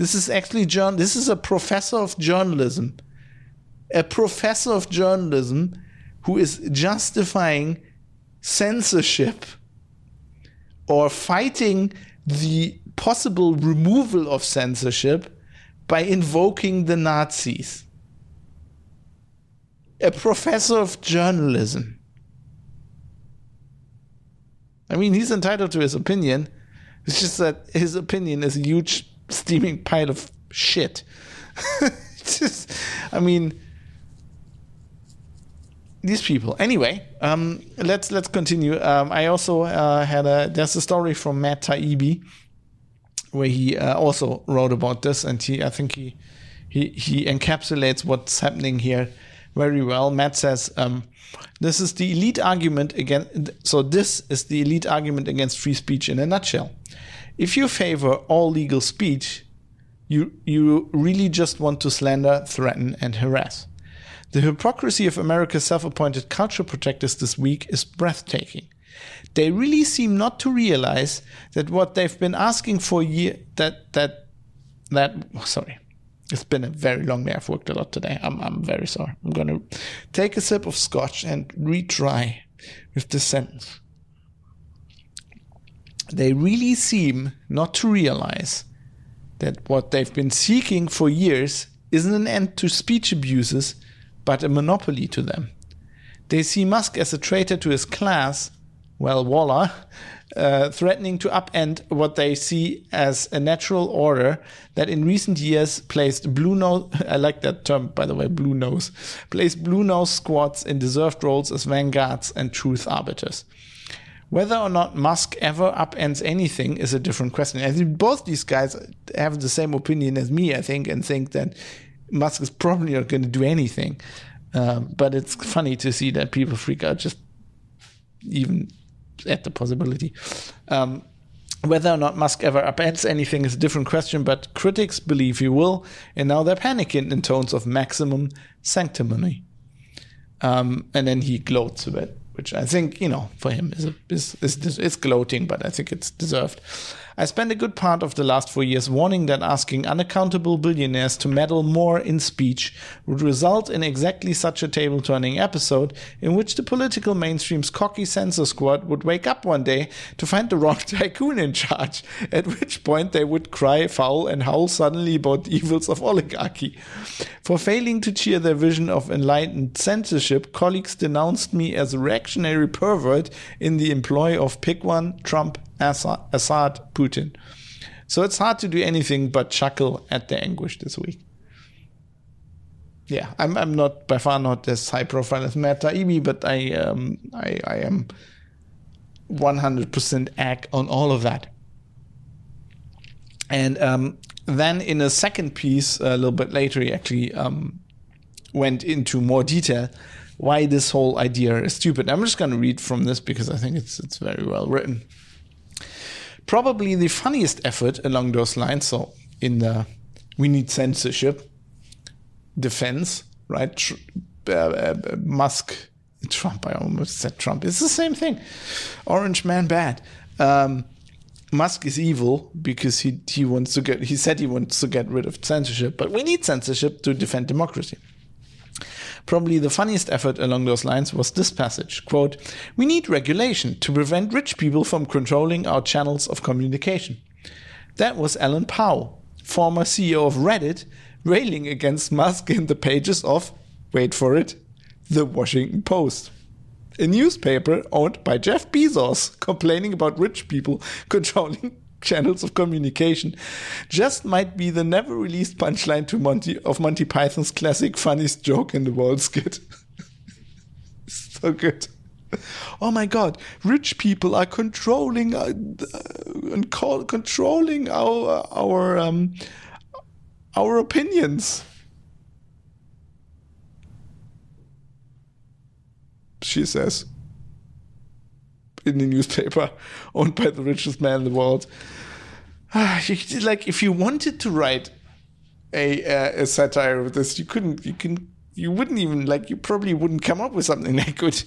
this is actually John. This is a professor of journalism, a professor of journalism who is justifying censorship or fighting the possible removal of censorship by invoking the Nazis. A professor of journalism. I mean, he's entitled to his opinion. It's just that his opinion is a huge steaming pile of shit. just, I mean, these people. Anyway, um, let's let's continue. Um, I also uh, had a there's a story from Matt Taibbi where he uh, also wrote about this, and he I think he he he encapsulates what's happening here very well. Matt says um, this is the elite argument against. So this is the elite argument against free speech in a nutshell if you favor all legal speech, you, you really just want to slander, threaten, and harass. The hypocrisy of America's self appointed culture protectors this week is breathtaking. They really seem not to realize that what they've been asking for year that that that oh, sorry. It's been a very long day. I've worked a lot today. I'm I'm very sorry. I'm gonna take a sip of scotch and retry with this sentence. They really seem not to realize that what they've been seeking for years isn't an end to speech abuses, but a monopoly to them. They see Musk as a traitor to his class, well, voila, uh, threatening to upend what they see as a natural order that in recent years placed blue nose, I like that term, by the way, blue nose, placed blue nose squads in deserved roles as vanguards and truth arbiters. Whether or not Musk ever upends anything is a different question. I think both these guys have the same opinion as me, I think, and think that Musk is probably not going to do anything. Uh, but it's funny to see that people freak out just even at the possibility. Um, whether or not Musk ever upends anything is a different question, but critics believe he will, and now they're panicking in tones of maximum sanctimony. Um, and then he gloats a bit, which I think, you know, for him is, is, is, is gloating, but I think it's deserved. I spent a good part of the last four years warning that asking unaccountable billionaires to meddle more in speech would result in exactly such a table turning episode in which the political mainstream's cocky censor squad would wake up one day to find the wrong tycoon in charge, at which point they would cry foul and howl suddenly about the evils of oligarchy. For failing to cheer their vision of enlightened censorship, colleagues denounced me as a reactionary pervert in the employ of pick one, Trump, Assad, Putin. So it's hard to do anything but chuckle at the anguish this week. Yeah, I'm I'm not by far not as high profile as Matt Taibbi, but I um I I am 100% ag on all of that. And um, then in a second piece, a little bit later, he actually um, went into more detail why this whole idea is stupid. I'm just going to read from this because I think it's it's very well written probably the funniest effort along those lines. So in the we need censorship defense, right? Tr- uh, uh, Musk, Trump. I almost said Trump. It's the same thing. Orange man bad. Um, Musk is evil because he he wants to get. He said he wants to get rid of censorship, but we need censorship to defend democracy. Probably the funniest effort along those lines was this passage quote, We need regulation to prevent rich people from controlling our channels of communication. That was Ellen Pao, former CEO of Reddit, railing against Musk in the pages of, wait for it, The Washington Post a newspaper owned by Jeff Bezos, complaining about rich people controlling channels of communication just might be the never released punchline to Monty of Monty Python's classic funniest joke in the world skit. so good. Oh my god, rich people are controlling uh, and uh, controlling our our um, our opinions. She says in the newspaper owned by the richest man in the world. like if you wanted to write a, a, a satire of this, you couldn't. You can. You wouldn't even like. You probably wouldn't come up with something that good.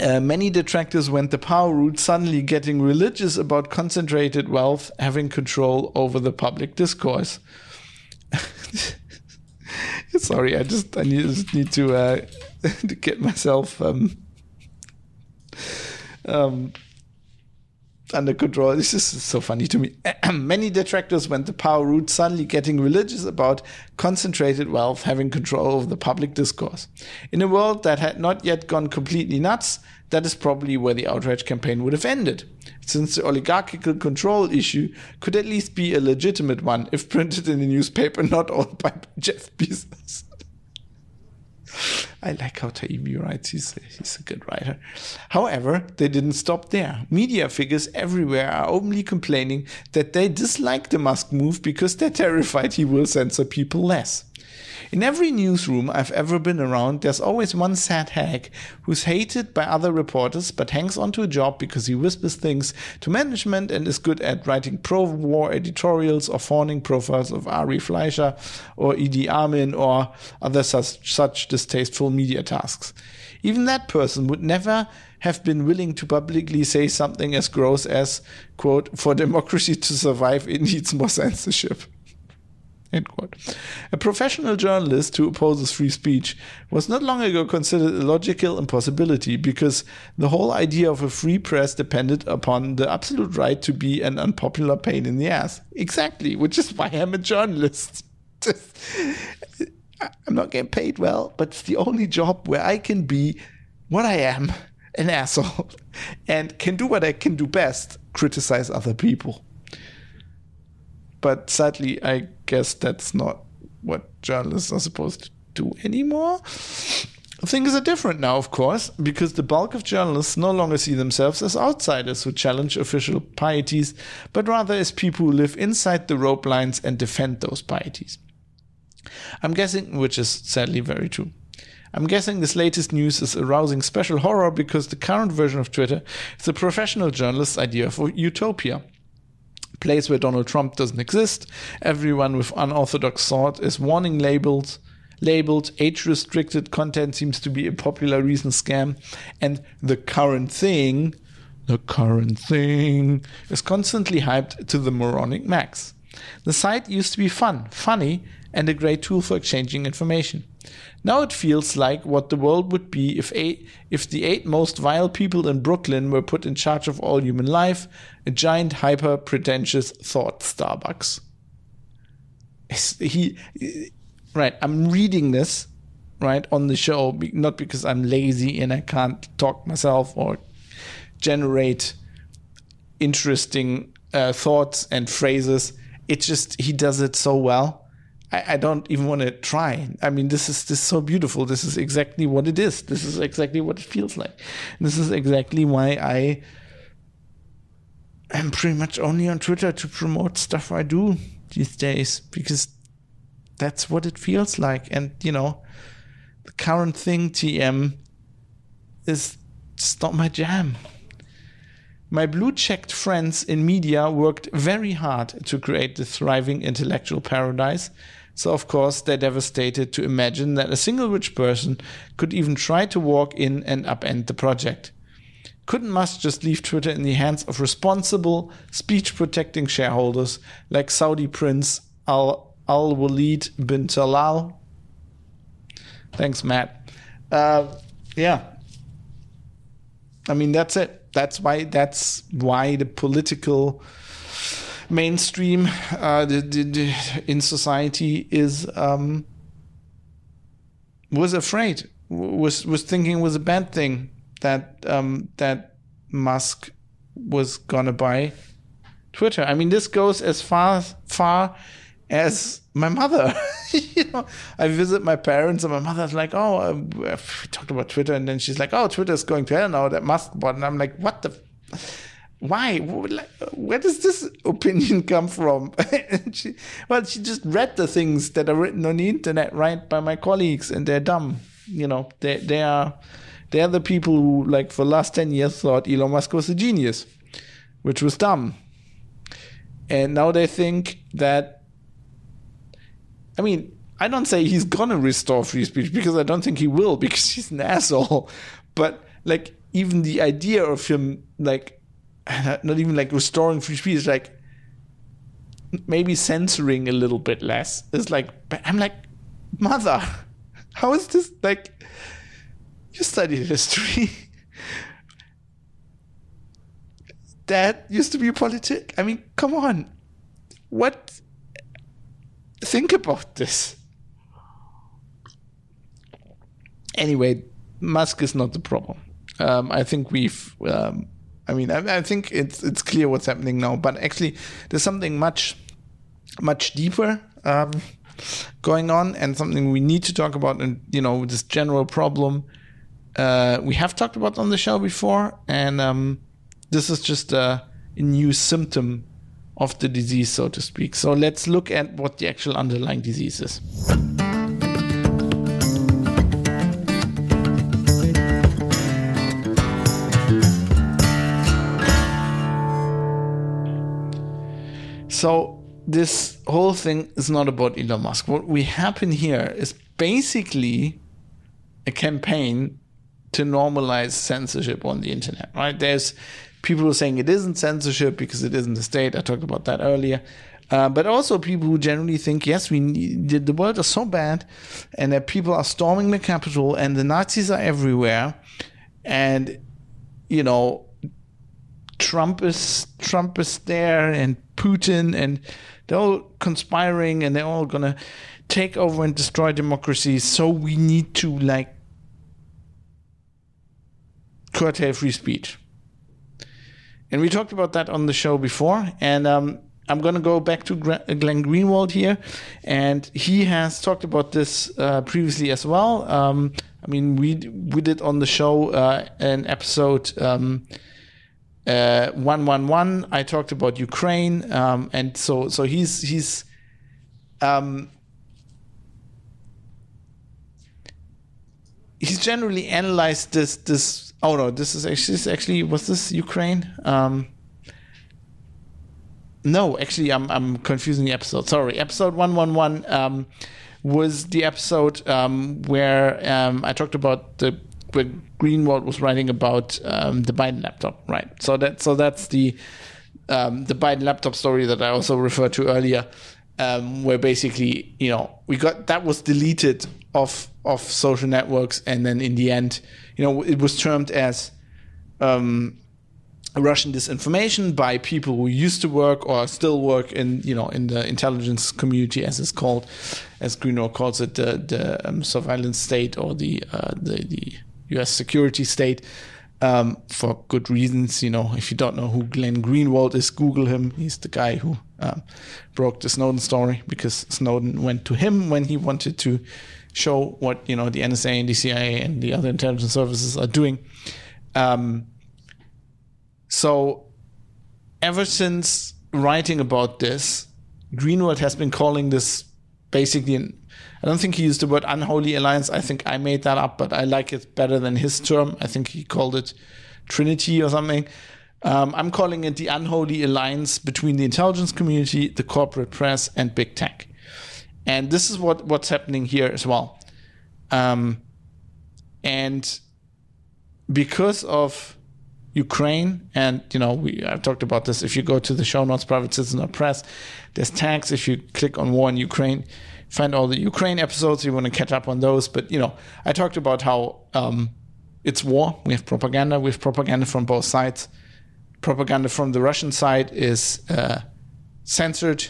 Uh, many detractors went the power route, suddenly getting religious about concentrated wealth having control over the public discourse. Sorry, I just I need, just need to uh, to get myself um, um, under control. This is so funny to me. Many detractors went the power route, suddenly getting religious about concentrated wealth having control over the public discourse. In a world that had not yet gone completely nuts, that is probably where the outrage campaign would have ended, since the oligarchical control issue could at least be a legitimate one if printed in a newspaper not owned by Jeff Bezos. I like how Taibbi writes. He's, he's a good writer. However, they didn't stop there. Media figures everywhere are openly complaining that they dislike the Musk move because they're terrified he will censor people less. In every newsroom I've ever been around, there's always one sad hag who's hated by other reporters but hangs onto a job because he whispers things to management and is good at writing pro war editorials or fawning profiles of Ari Fleischer or Idi Amin or other such, such distasteful media tasks. Even that person would never have been willing to publicly say something as gross as, quote, for democracy to survive, it needs more censorship. A professional journalist who opposes free speech was not long ago considered a logical impossibility because the whole idea of a free press depended upon the absolute right to be an unpopular pain in the ass. Exactly, which is why I'm a journalist. I'm not getting paid well, but it's the only job where I can be what I am an asshole and can do what I can do best criticize other people. But sadly, I guess that's not what journalists are supposed to do anymore. Things are different now, of course, because the bulk of journalists no longer see themselves as outsiders who challenge official pieties, but rather as people who live inside the rope lines and defend those pieties. I'm guessing, which is sadly very true. I'm guessing this latest news is arousing special horror because the current version of Twitter is a professional journalist's idea of utopia place where Donald Trump doesn't exist. Everyone with unorthodox thought is warning labeled. Labeled age restricted content seems to be a popular recent scam, and the current thing, the current thing, is constantly hyped to the moronic max. The site used to be fun, funny, and a great tool for exchanging information. Now it feels like what the world would be if eight, if the eight most vile people in Brooklyn were put in charge of all human life, a giant hyper pretentious thought Starbucks. He right, I'm reading this right on the show not because I'm lazy and I can't talk myself or generate interesting uh, thoughts and phrases. It's just he does it so well I, I don't even want to try. I mean, this is this is so beautiful. This is exactly what it is. This is exactly what it feels like. This is exactly why I am pretty much only on Twitter to promote stuff I do these days because that's what it feels like. And you know, the current thing, TM, is just not my jam. My blue checked friends in media worked very hard to create the thriving intellectual paradise so, of course, they're devastated to imagine that a single rich person could even try to walk in and upend the project. Couldn't Musk just leave Twitter in the hands of responsible, speech protecting shareholders like Saudi Prince Al Al Walid bin Talal? Thanks, Matt. Uh, yeah. I mean, that's it. That's why. That's why the political mainstream uh, the, the, the, in society is um, was afraid, was was thinking it was a bad thing that um, that Musk was gonna buy Twitter. I mean, this goes as far far as my mother. you know, I visit my parents, and my mother's like, "Oh, uh, we talked about Twitter," and then she's like, "Oh, Twitter's going to hell now. That Musk bought," and I'm like, "What the." Why? Where does this opinion come from? she, well, she just read the things that are written on the internet, right, by my colleagues, and they're dumb. You know, they they are they are the people who, like, for the last ten years, thought Elon Musk was a genius, which was dumb, and now they think that. I mean, I don't say he's gonna restore free speech because I don't think he will because he's an asshole, but like even the idea of him like not even like restoring free speech, like maybe censoring a little bit less. It's like I'm like, mother, how is this like? You studied history. Dad used to be a politic. I mean, come on. What? Think about this. Anyway, Musk is not the problem. Um, I think we've um, I mean, I, I, think it's it's clear what's happening now, but actually, there's something much much deeper um, going on, and something we need to talk about. And you know, this general problem uh, we have talked about on the show before, and um, this is just a, a new symptom of the disease, so to speak. So let's look at what the actual underlying disease is. So this whole thing is not about Elon Musk. What we happen here is basically a campaign to normalize censorship on the internet, right? There's people who are saying it isn't censorship because it isn't the state. I talked about that earlier. Uh, but also people who generally think, yes, we need, the world is so bad, and that people are storming the capital, and the Nazis are everywhere, and you know, Trump is Trump is there, and Putin, and they're all conspiring, and they're all gonna take over and destroy democracy. So we need to like curtail free speech. And we talked about that on the show before, and um, I'm to go back to Glenn Greenwald here, and he has talked about this uh, previously as well. Um, I mean, we we did on the show uh, an episode um, uh, one one one. I talked about Ukraine, um, and so so he's he's. Um, he's generally analyzed this this oh no this is actually this actually was this Ukraine um, no, actually, I'm I'm confusing the episode. Sorry, episode one one one um, was the episode um, where um, I talked about the where Greenwald was writing about um, the Biden laptop, right? So that so that's the um, the Biden laptop story that I also referred to earlier, um, where basically you know we got that was deleted off of social networks, and then in the end, you know, it was termed as um, Russian disinformation by people who used to work or still work in you know in the intelligence community, as it's called, as Greenwald calls it, the the um, surveillance state or the uh, the the U.S. security state. Um, for good reasons, you know. If you don't know who Glenn Greenwald is, Google him. He's the guy who um, broke the Snowden story because Snowden went to him when he wanted to show what you know the NSA and the CIA and the other intelligence services are doing. Um, so, ever since writing about this, Greenwald has been calling this basically an I don't think he used the word unholy alliance. I think I made that up, but I like it better than his term. I think he called it Trinity or something. Um, I'm calling it the unholy alliance between the intelligence community, the corporate press, and big tech. And this is what, what's happening here as well. Um, and because of Ukraine, and you know we I've talked about this. If you go to the show notes, private citizen or press, there's tags. If you click on war in Ukraine, find all the Ukraine episodes. You want to catch up on those. But you know, I talked about how um, it's war. We have propaganda. We have propaganda from both sides. Propaganda from the Russian side is uh, censored,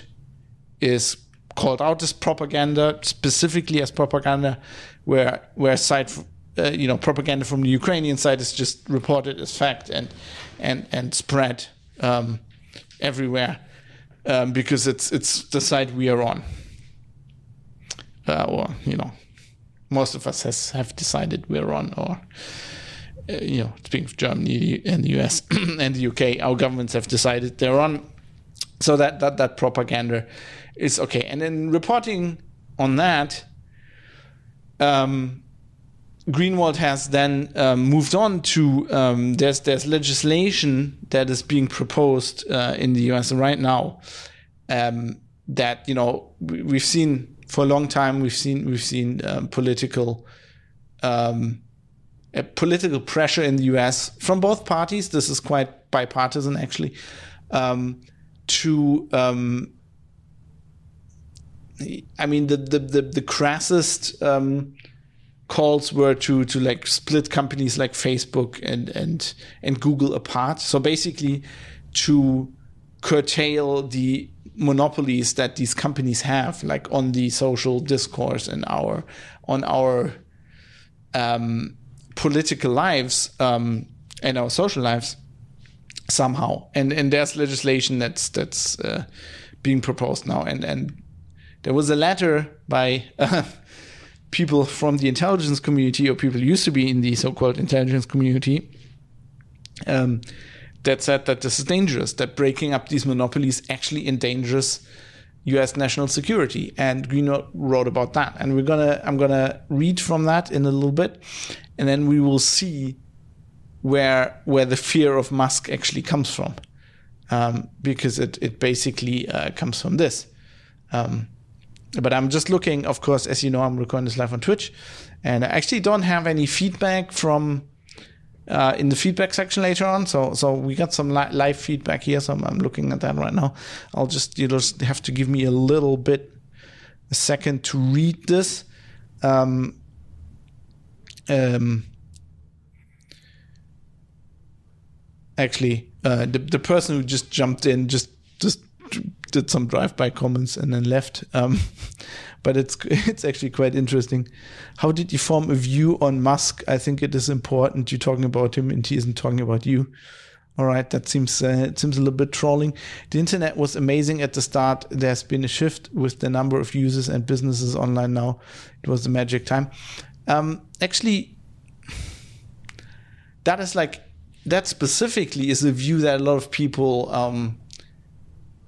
is called out as propaganda, specifically as propaganda, where where side uh, you know propaganda from the Ukrainian side is just reported as fact and and and spread um, everywhere um, because it's it's the side we are on, uh, or you know, most of us has have decided we're on, or uh, you know, speaking of Germany and the US and the UK, our governments have decided they're on. So that that that propaganda is okay, and then reporting on that. Um, Greenwald has then um, moved on to um, there's there's legislation that is being proposed uh, in the U.S. right now um, that you know we, have seen for a long time we've seen we've seen um, political um, political pressure in the U.S. from both parties. This is quite bipartisan actually um, to I mean the the the, the crassest calls were to to like split companies like Facebook and and and Google apart. So basically, to curtail the monopolies that these companies have, like on the social discourse and our on our um, political lives um, and our social lives somehow. And and there's legislation that's that's uh, being proposed now. And and there was a letter by. Uh, people from the intelligence community or people used to be in the so-called intelligence community um, that said that this is dangerous, that breaking up these monopolies actually endangers U.S. national security. And Greenwald wrote about that, and we're gonna I'm gonna read from that in a little bit, and then we will see where where the fear of Musk actually comes from. um, because it it basically uh, comes from this. Um, but I'm just looking, of course, as you know, I'm recording this live on Twitch, and I actually don't have any feedback from uh, in the feedback section later on. So so we got some li- live feedback here. So I'm, I'm, looking at that right now. I'll just you just have to give me a little bit a second to read this. Um, um, actually, uh, the the person who just jumped in just just did some drive-by comments and then left. Um, but it's it's actually quite interesting. How did you form a view on Musk? I think it is important. You're talking about him, and he isn't talking about you. All right, that seems uh, it seems a little bit trolling. The internet was amazing at the start. There's been a shift with the number of users and businesses online now. It was a magic time. Um, actually, that is like that specifically is a view that a lot of people um,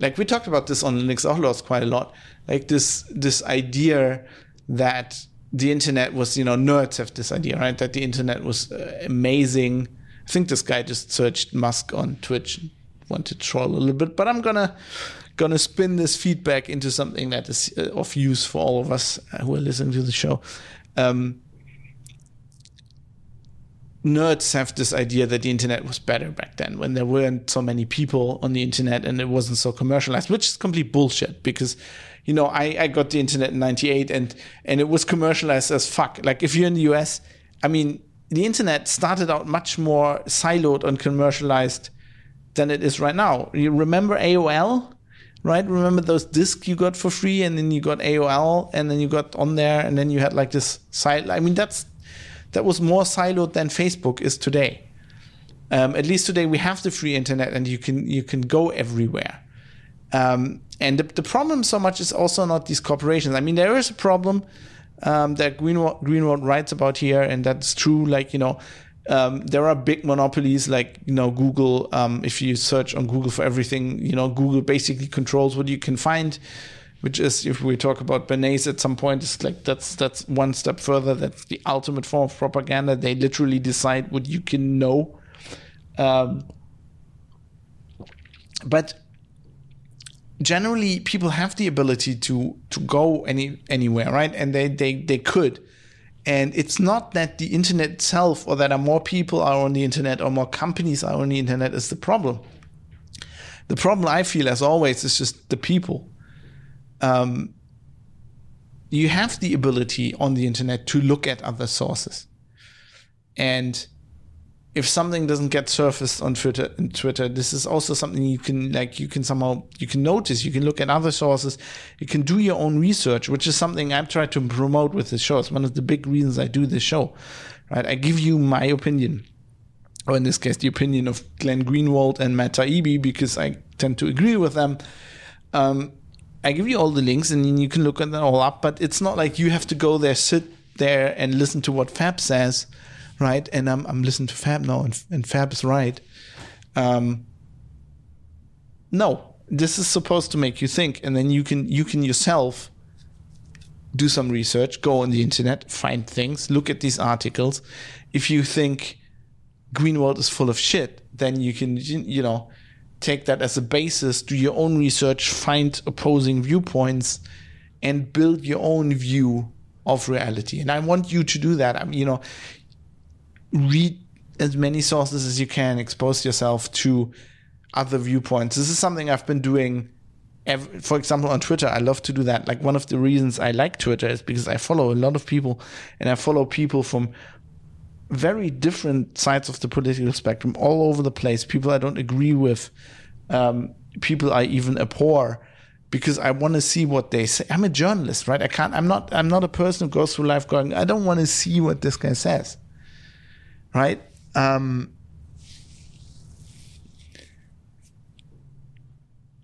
like. We talked about this on Linux Outlaws quite a lot. Like this this idea that the internet was, you know, nerds have this idea, right? That the internet was uh, amazing I think this guy just searched Musk on Twitch and wanted to troll a little bit, but I'm gonna gonna spin this feedback into something that is uh, of use for all of us uh, who are listening to the show. Um, nerds have this idea that the internet was better back then when there weren't so many people on the internet and it wasn't so commercialized, which is complete bullshit because you know I, I got the internet in 98 and and it was commercialized as fuck. Like if you're in the US, I mean the internet started out much more siloed and commercialized than it is right now. You remember AOL, right? Remember those discs you got for free, and then you got AOL, and then you got on there, and then you had like this site. I mean, that's that was more siloed than Facebook is today. Um, at least today we have the free internet, and you can you can go everywhere. Um, and the, the problem so much is also not these corporations. I mean, there is a problem um, that Greenwald, Greenwald writes about here, and that's true. Like you know, um, there are big monopolies like you know Google. Um, if you search on Google for everything, you know Google basically controls what you can find. Which is, if we talk about Bernays at some point, it's like that's that's one step further. That's the ultimate form of propaganda. They literally decide what you can know. Um, but generally people have the ability to to go any anywhere, right? And they they they could. And it's not that the internet itself or that more people are on the internet or more companies are on the internet is the problem. The problem I feel, as always, is just the people. Um, you have the ability on the internet to look at other sources. And if something doesn't get surfaced on Twitter, in Twitter, this is also something you can like you can somehow you can notice. You can look at other sources. You can do your own research, which is something I've tried to promote with this show. It's one of the big reasons I do this show. Right, I give you my opinion, or in this case, the opinion of Glenn Greenwald and Matt Taibbi, because I tend to agree with them. Um, I give you all the links, and you can look at them all up. But it's not like you have to go there, sit there, and listen to what Fab says right? And I'm I'm listening to Fab now, and, and Fab is right. Um, no, this is supposed to make you think, and then you can you can yourself do some research, go on the internet, find things, look at these articles. If you think Greenwald is full of shit, then you can you know take that as a basis, do your own research, find opposing viewpoints, and build your own view of reality. And I want you to do that. I mean, you know, read as many sources as you can, expose yourself to other viewpoints. This is something I've been doing. Every, for example, on Twitter, I love to do that. Like one of the reasons I like Twitter is because I follow a lot of people, and I follow people from very different sides of the political spectrum, all over the place. People I don't agree with, um, people I even abhor, because I want to see what they say. I'm a journalist, right? I can't. I'm not. I'm not a person who goes through life going. I don't want to see what this guy says right? Um,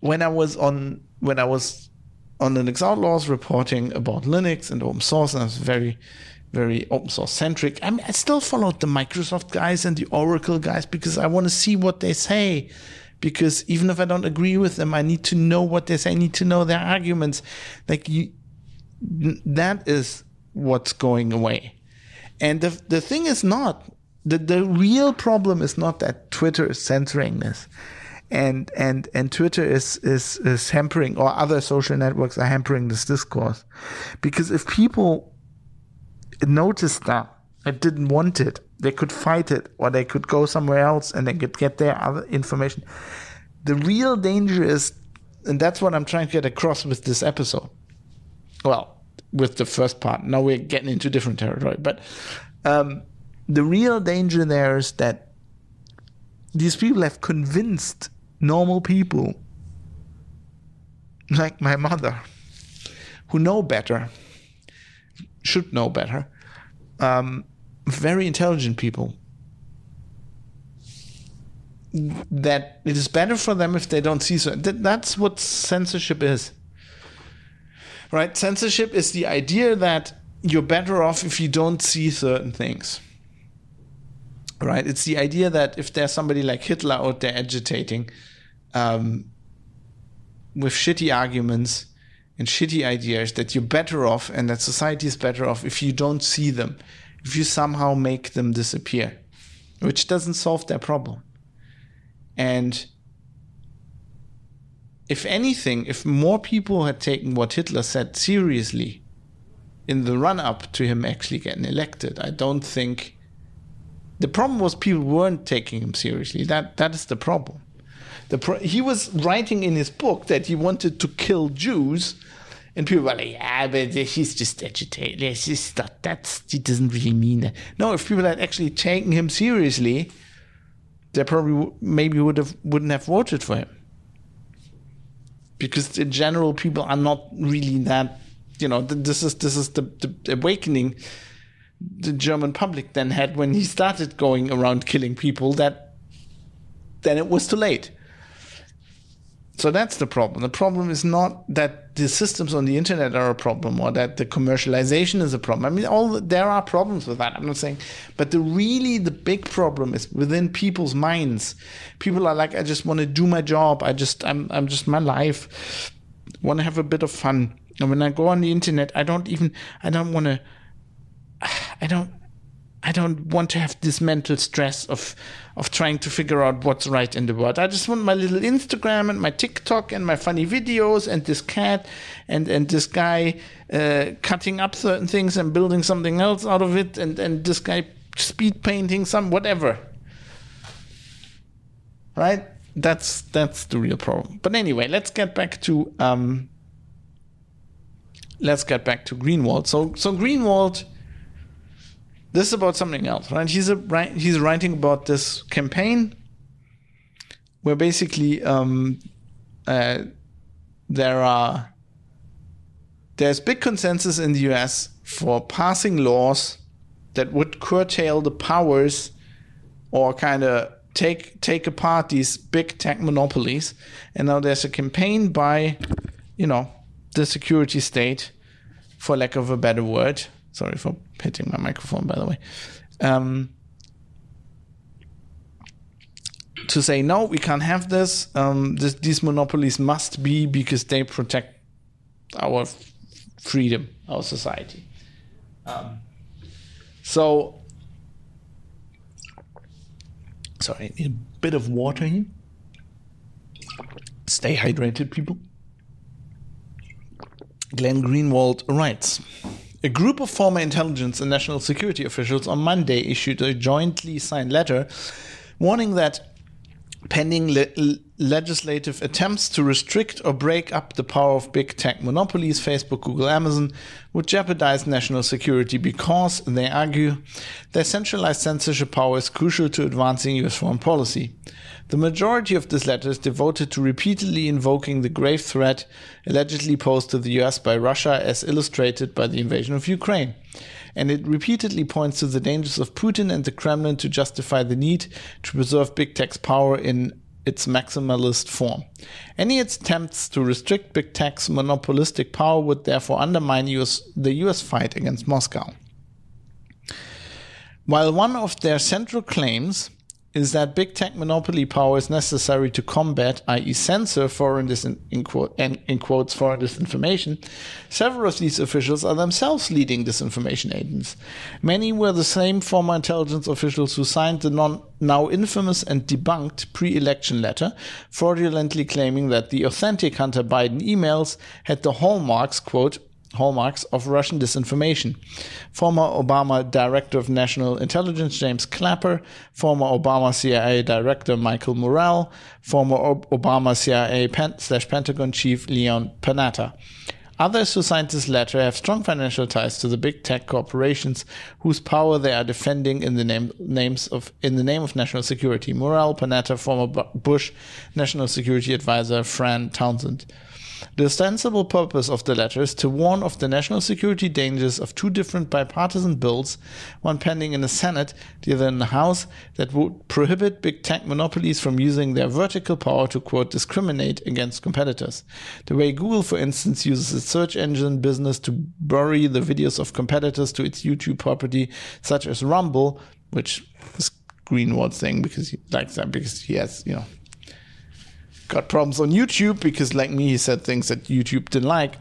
when I was on when I was on Linux Outlaws reporting about Linux and open source, and I was very, very open source centric. I mean, I still followed the Microsoft guys and the Oracle guys because I want to see what they say. Because even if I don't agree with them, I need to know what they say. I need to know their arguments. Like you, that is what's going away. And the the thing is not the, the real problem is not that Twitter is censoring this. and and and Twitter is is is hampering, or other social networks are hampering this discourse, because if people noticed that and didn't want it, they could fight it, or they could go somewhere else and they could get their other information. The real danger is, and that's what I'm trying to get across with this episode. Well, with the first part. Now we're getting into different territory, but um, the real danger there is that these people have convinced normal people like my mother who know better should know better. Um, very intelligent people. That it is better for them if they don't see so that's what censorship is. Right? Censorship is the idea that you're better off if you don't see certain things. Right? It's the idea that if there's somebody like hitler out there agitating um, with shitty arguments and shitty ideas that you're better off and that society is better off if you don't see them, if you somehow make them disappear, which doesn't solve their problem. And if anything, if more people had taken what Hitler said seriously in the run up to him actually getting elected, I don't think the problem was people weren't taking him seriously. That that is the problem. The pro- he was writing in his book that he wanted to kill Jews, and people were like, "Yeah, but he's just agitated. That that's he doesn't really mean that." No, if people had actually taken him seriously, they probably maybe would have wouldn't have voted for him because in general people are not really that. You know, this is this is the, the awakening the German public then had when he started going around killing people. That then it was too late. So that's the problem. The problem is not that the systems on the internet are a problem or that the commercialization is a problem. I mean, all the, there are problems with that. I'm not saying, but the really the big problem is within people's minds. People are like, I just want to do my job. I just, I'm, I'm just my life. Want to have a bit of fun. And when I go on the internet, I don't even, I don't want to, I don't, I don't want to have this mental stress of of trying to figure out what's right in the world. I just want my little Instagram and my TikTok and my funny videos and this cat and and this guy uh, cutting up certain things and building something else out of it and and this guy speed painting some whatever. Right? That's that's the real problem. But anyway, let's get back to um, let's get back to Greenwald. So so Greenwald this is about something else, right? He's a he's writing about this campaign where basically um, uh, there are there's big consensus in the U.S. for passing laws that would curtail the powers or kind of take take apart these big tech monopolies. And now there's a campaign by, you know, the security state, for lack of a better word, Sorry for hitting my microphone, by the way. Um, to say no, we can't have this. Um, this. These monopolies must be because they protect our freedom, our society. Um, so, sorry, a bit of water here. Stay hydrated, people. Glenn Greenwald writes. A group of former intelligence and national security officials on Monday issued a jointly signed letter warning that pending le- legislative attempts to restrict or break up the power of big tech monopolies, Facebook, Google, Amazon, would jeopardize national security because, they argue, their centralized censorship power is crucial to advancing US foreign policy. The majority of this letter is devoted to repeatedly invoking the grave threat allegedly posed to the US by Russia as illustrated by the invasion of Ukraine. And it repeatedly points to the dangers of Putin and the Kremlin to justify the need to preserve big tech's power in its maximalist form. Any attempts to restrict big tech's monopolistic power would therefore undermine US, the US fight against Moscow. While one of their central claims is that big tech monopoly power is necessary to combat, i.e., censor foreign disin- in, quote, in quotes foreign disinformation. Several of these officials are themselves leading disinformation agents. Many were the same former intelligence officials who signed the non- now infamous and debunked pre-election letter, fraudulently claiming that the authentic Hunter Biden emails had the hallmarks, quote, hallmarks of Russian disinformation. Former Obama Director of National Intelligence James Clapper, former Obama CIA Director Michael Morell, former Obama CIA slash Pentagon Chief Leon Panetta. Others who signed this letter have strong financial ties to the big tech corporations whose power they are defending in the name, names of in the name of national security. Morell, Panetta, former Bush National Security Advisor Fran Townsend. The ostensible purpose of the letter is to warn of the national security dangers of two different bipartisan bills, one pending in the Senate, the other in the House, that would prohibit big tech monopolies from using their vertical power to, quote, discriminate against competitors. The way Google, for instance, uses its search engine business to bury the videos of competitors to its YouTube property, such as Rumble, which is Greenwald thing because he likes that because he has, you know, got problems on YouTube because, like me, he said things that YouTube didn't like.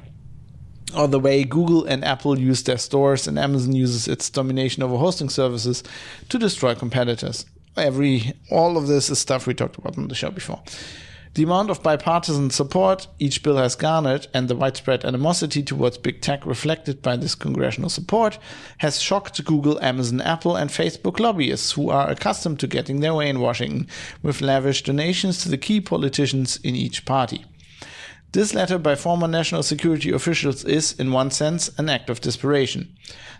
Or the way Google and Apple use their stores and Amazon uses its domination over hosting services to destroy competitors. Every all of this is stuff we talked about on the show before. The amount of bipartisan support each bill has garnered and the widespread animosity towards big tech reflected by this congressional support has shocked Google, Amazon, Apple, and Facebook lobbyists who are accustomed to getting their way in Washington with lavish donations to the key politicians in each party. This letter by former national security officials is, in one sense, an act of desperation.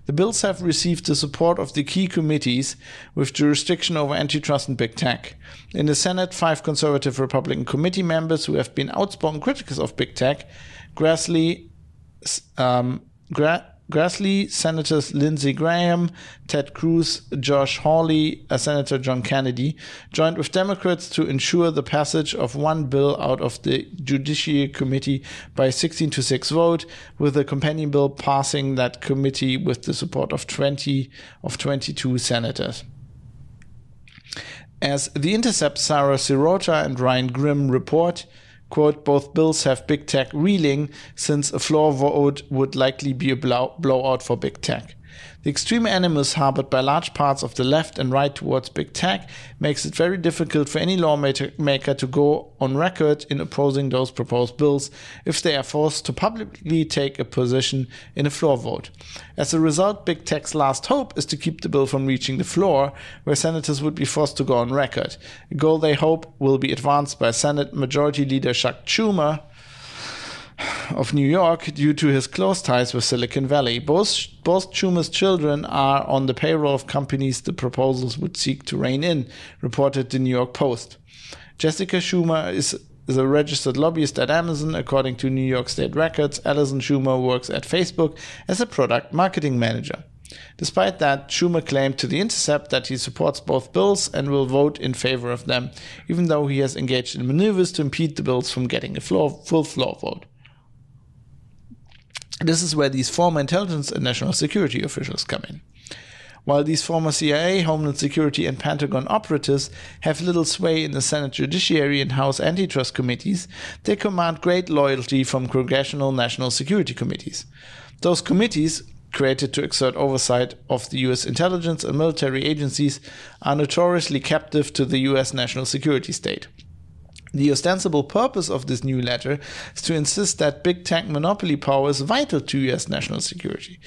The bills have received the support of the key committees with jurisdiction over antitrust and big tech. In the Senate, five conservative Republican committee members who have been outspoken critics of big tech, Grassley, um, Grassley, Senators Lindsey Graham, Ted Cruz, Josh Hawley, uh, Senator John Kennedy joined with Democrats to ensure the passage of one bill out of the Judiciary Committee by 16 to 6 vote, with the companion bill passing that committee with the support of 20 of 22 senators. As The Intercept, Sara Sirota and Ryan Grim report, quote, both bills have big tech reeling since a floor vote would likely be a blow- blowout for big tech. The extreme animus harbored by large parts of the left and right towards big tech makes it very difficult for any lawmaker to go on record in opposing those proposed bills if they are forced to publicly take a position in a floor vote. As a result, big tech's last hope is to keep the bill from reaching the floor, where senators would be forced to go on record, a goal they hope will be advanced by Senate Majority Leader Chuck Schumer of New York due to his close ties with Silicon Valley. Both, both Schumer's children are on the payroll of companies the proposals would seek to rein in, reported the New York Post. Jessica Schumer is, is a registered lobbyist at Amazon, according to New York State records. Allison Schumer works at Facebook as a product marketing manager. Despite that, Schumer claimed to The Intercept that he supports both bills and will vote in favor of them, even though he has engaged in maneuvers to impede the bills from getting a floor, full floor vote. This is where these former intelligence and national security officials come in. While these former CIA, Homeland Security, and Pentagon operatives have little sway in the Senate Judiciary and House antitrust committees, they command great loyalty from congressional national security committees. Those committees, created to exert oversight of the US intelligence and military agencies, are notoriously captive to the US national security state. The ostensible purpose of this new letter is to insist that big tech monopoly power is vital to US national security,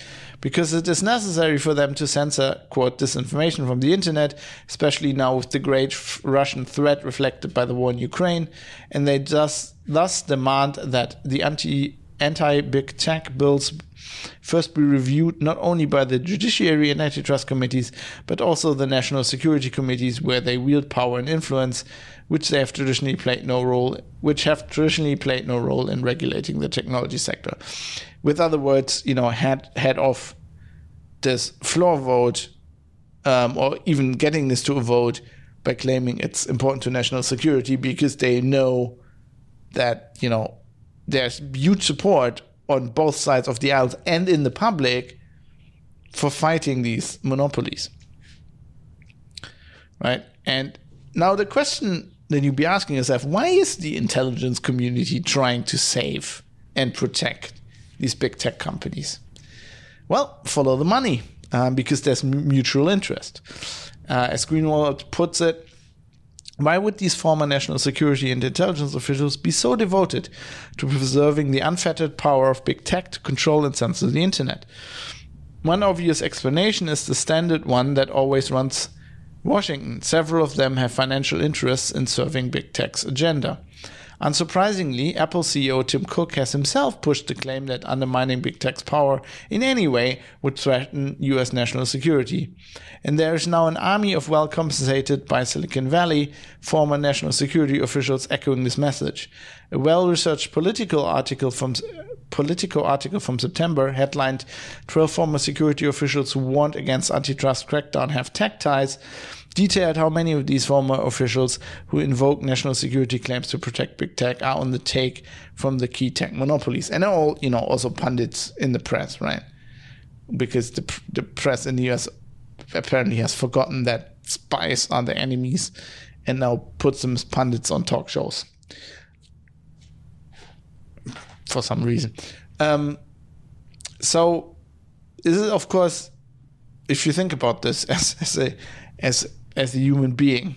because it is necessary for them to censor, quote, disinformation from the internet, especially now with the great Russian threat reflected by the war in Ukraine, and they thus, thus demand that the anti anti big tech bills first be reviewed not only by the judiciary and antitrust committees, but also the national security committees where they wield power and influence, which they have traditionally played no role, which have traditionally played no role in regulating the technology sector. With other words, you know, head head off this floor vote, um, or even getting this to a vote by claiming it's important to national security because they know that you know there's huge support on both sides of the aisles and in the public for fighting these monopolies. Right? And now the question that you'd be asking yourself: Why is the intelligence community trying to save and protect these big tech companies? Well, follow the money um, because there's mutual interest. Uh, as Greenwald puts it, why would these former national security and intelligence officials be so devoted to preserving the unfettered power of big tech to control and censor the internet? One obvious explanation is the standard one that always runs Washington. Several of them have financial interests in serving big tech's agenda. Unsurprisingly, Apple CEO Tim Cook has himself pushed the claim that undermining big tech's power in any way would threaten US national security. And there is now an army of well compensated by Silicon Valley former national security officials echoing this message. A well researched political article from Politico article from September headlined 12 former security officials who warned against antitrust crackdown have tech ties detailed how many of these former officials who invoke national security claims to protect big tech are on the take from the key tech monopolies, and all you know also pundits in the press, right? Because the the press in the U.S. apparently has forgotten that spies are the enemies, and now puts them as pundits on talk shows for some reason. Um, so this is of course if you think about this as, as a as as a human being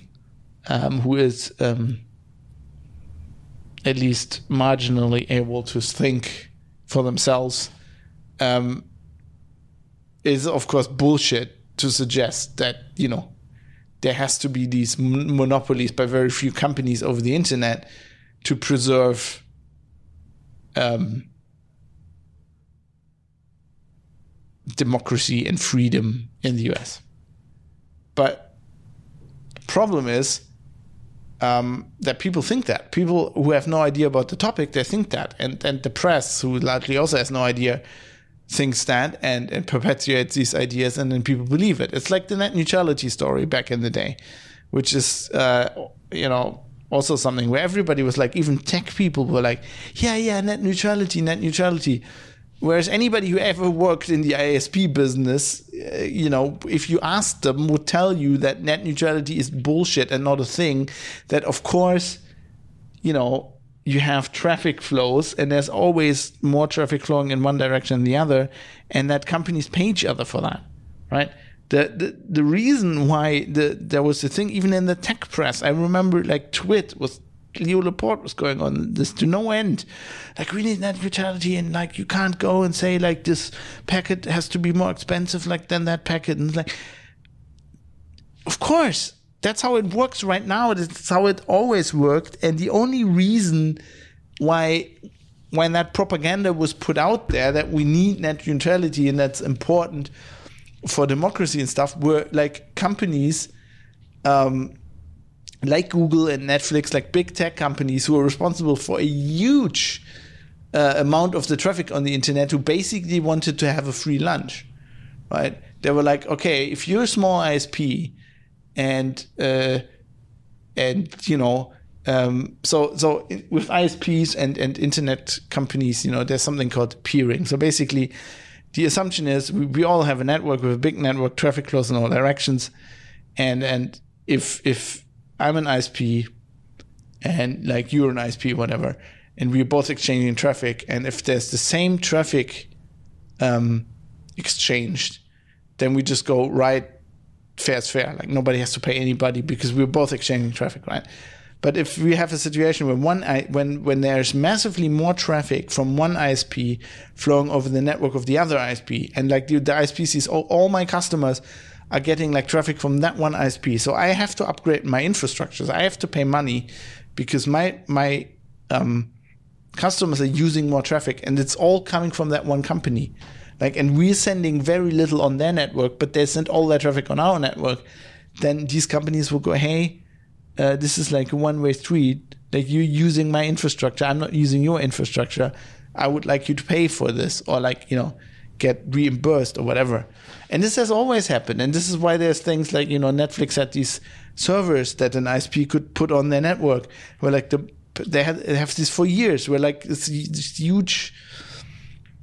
um, who is um, at least marginally able to think for themselves um, is of course bullshit to suggest that you know there has to be these monopolies by very few companies over the internet to preserve um, democracy and freedom in the US. But problem is um, that people think that people who have no idea about the topic they think that, and and the press who largely also has no idea thinks that and, and perpetuates these ideas, and then people believe it. It's like the net neutrality story back in the day, which is uh, you know also something where everybody was like, even tech people were like, yeah, yeah, net neutrality, net neutrality. Whereas anybody who ever worked in the ISP business, uh, you know, if you asked them, would tell you that net neutrality is bullshit and not a thing. That of course, you know, you have traffic flows and there's always more traffic flowing in one direction than the other, and that companies pay each other for that, right? The, the the reason why the there was a thing even in the tech press, I remember like Twit was Leo Laporte was going on this to no end. Like we need net neutrality, and like you can't go and say like this packet has to be more expensive like than that packet, and like, of course, that's how it works right now. It's how it always worked, and the only reason why when that propaganda was put out there that we need net neutrality and that's important for democracy and stuff were like companies um, like Google and Netflix, like big tech companies who are responsible for a huge uh, amount of the traffic on the internet, who basically wanted to have a free lunch, right? They were like, okay, if you're a small ISP, and uh, and you know, um, so so with ISPs and and internet companies, you know, there's something called peering. So basically, the assumption is we, we all have a network with a big network, traffic flows in all directions, and and if if I'm an ISP and like you're an ISP, whatever, and we're both exchanging traffic. And if there's the same traffic um, exchanged, then we just go right fair is fair. Like nobody has to pay anybody because we're both exchanging traffic, right? But if we have a situation where one when when there's massively more traffic from one ISP flowing over the network of the other ISP, and like the, the ISP sees all my customers are getting like traffic from that one ISP. So I have to upgrade my infrastructure. So I have to pay money because my my um, customers are using more traffic, and it's all coming from that one company. Like, and we're sending very little on their network, but they send all their traffic on our network. Then these companies will go, "Hey, uh, this is like a one-way street. Like you're using my infrastructure, I'm not using your infrastructure. I would like you to pay for this, or like you know." Get reimbursed or whatever. And this has always happened. And this is why there's things like, you know, Netflix had these servers that an ISP could put on their network where like the, they had they have this for years where like this, this huge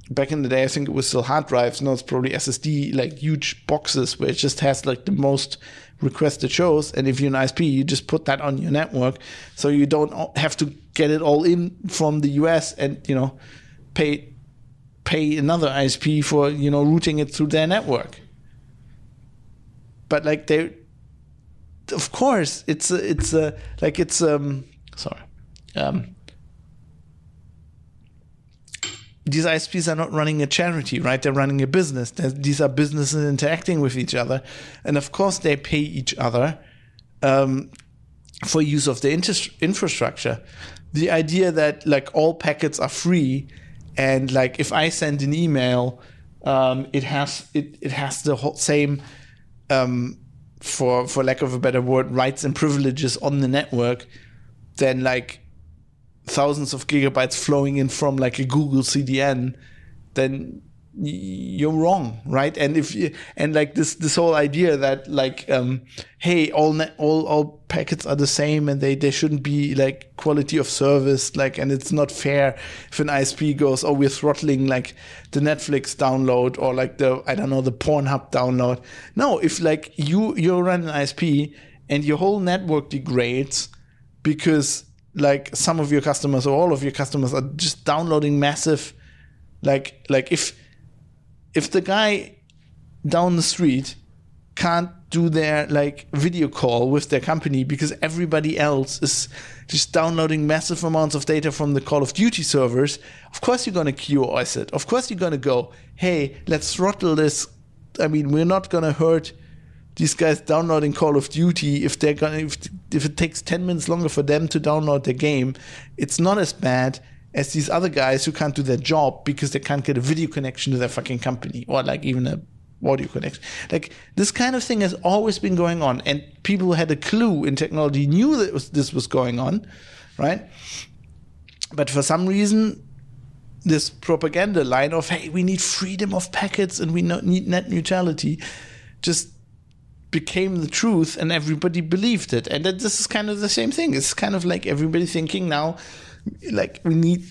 back in the day, I think it was still hard drives. Now it's probably SSD, like huge boxes where it just has like the most requested shows. And if you're an ISP, you just put that on your network, so you don't have to get it all in from the US and you know pay pay another ISP for you know routing it through their network. But like they, of course, it's a, it's a like it's um sorry um these ISPs are not running a charity, right? They're running a business. They're, these are businesses interacting with each other, and of course they pay each other um, for use of the inter- infrastructure. The idea that like all packets are free, and like if I send an email, um, it has it it has the whole same. Um, for for lack of a better word, rights and privileges on the network, then like thousands of gigabytes flowing in from like a Google CDN, then you're wrong, right? And if you, and like this this whole idea that like um, hey, all net, all all packets are the same and they they shouldn't be like quality of service, like and it's not fair if an ISP goes, oh, we're throttling like the Netflix download or like the I don't know the Pornhub download. No, if like you you run an ISP and your whole network degrades because like some of your customers or all of your customers are just downloading massive like like if if the guy down the street can't do their like video call with their company because everybody else is just downloading massive amounts of data from the Call of Duty servers, of course you're to QoS it. Of course you're to go, hey, let's throttle this. I mean, we're not to hurt these guys downloading Call of Duty, if they're gonna if, if it takes ten minutes longer for them to download the game, it's not as bad as these other guys who can't do their job because they can't get a video connection to their fucking company or like even a audio connection. Like this kind of thing has always been going on, and people who had a clue in technology knew that was, this was going on, right? But for some reason, this propaganda line of "Hey, we need freedom of packets and we need net neutrality," just became the truth and everybody believed it. And that this is kind of the same thing. It's kind of like everybody thinking now, like we need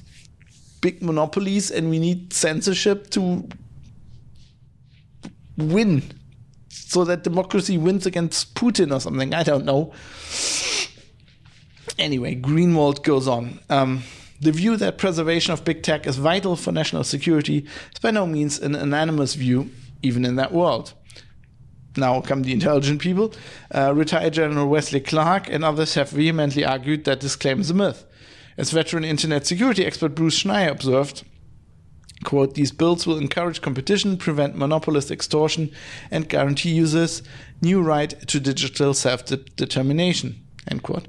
big monopolies and we need censorship to win so that democracy wins against Putin or something. I don't know. Anyway, Greenwald goes on. Um, the view that preservation of big tech is vital for national security is by no means an unanimous view, even in that world now come the intelligent people, uh, retired General Wesley Clark and others have vehemently argued that this claim is a myth. As veteran internet security expert Bruce Schneier observed, quote, these bills will encourage competition, prevent monopolist extortion, and guarantee users new right to digital self-determination, end quote.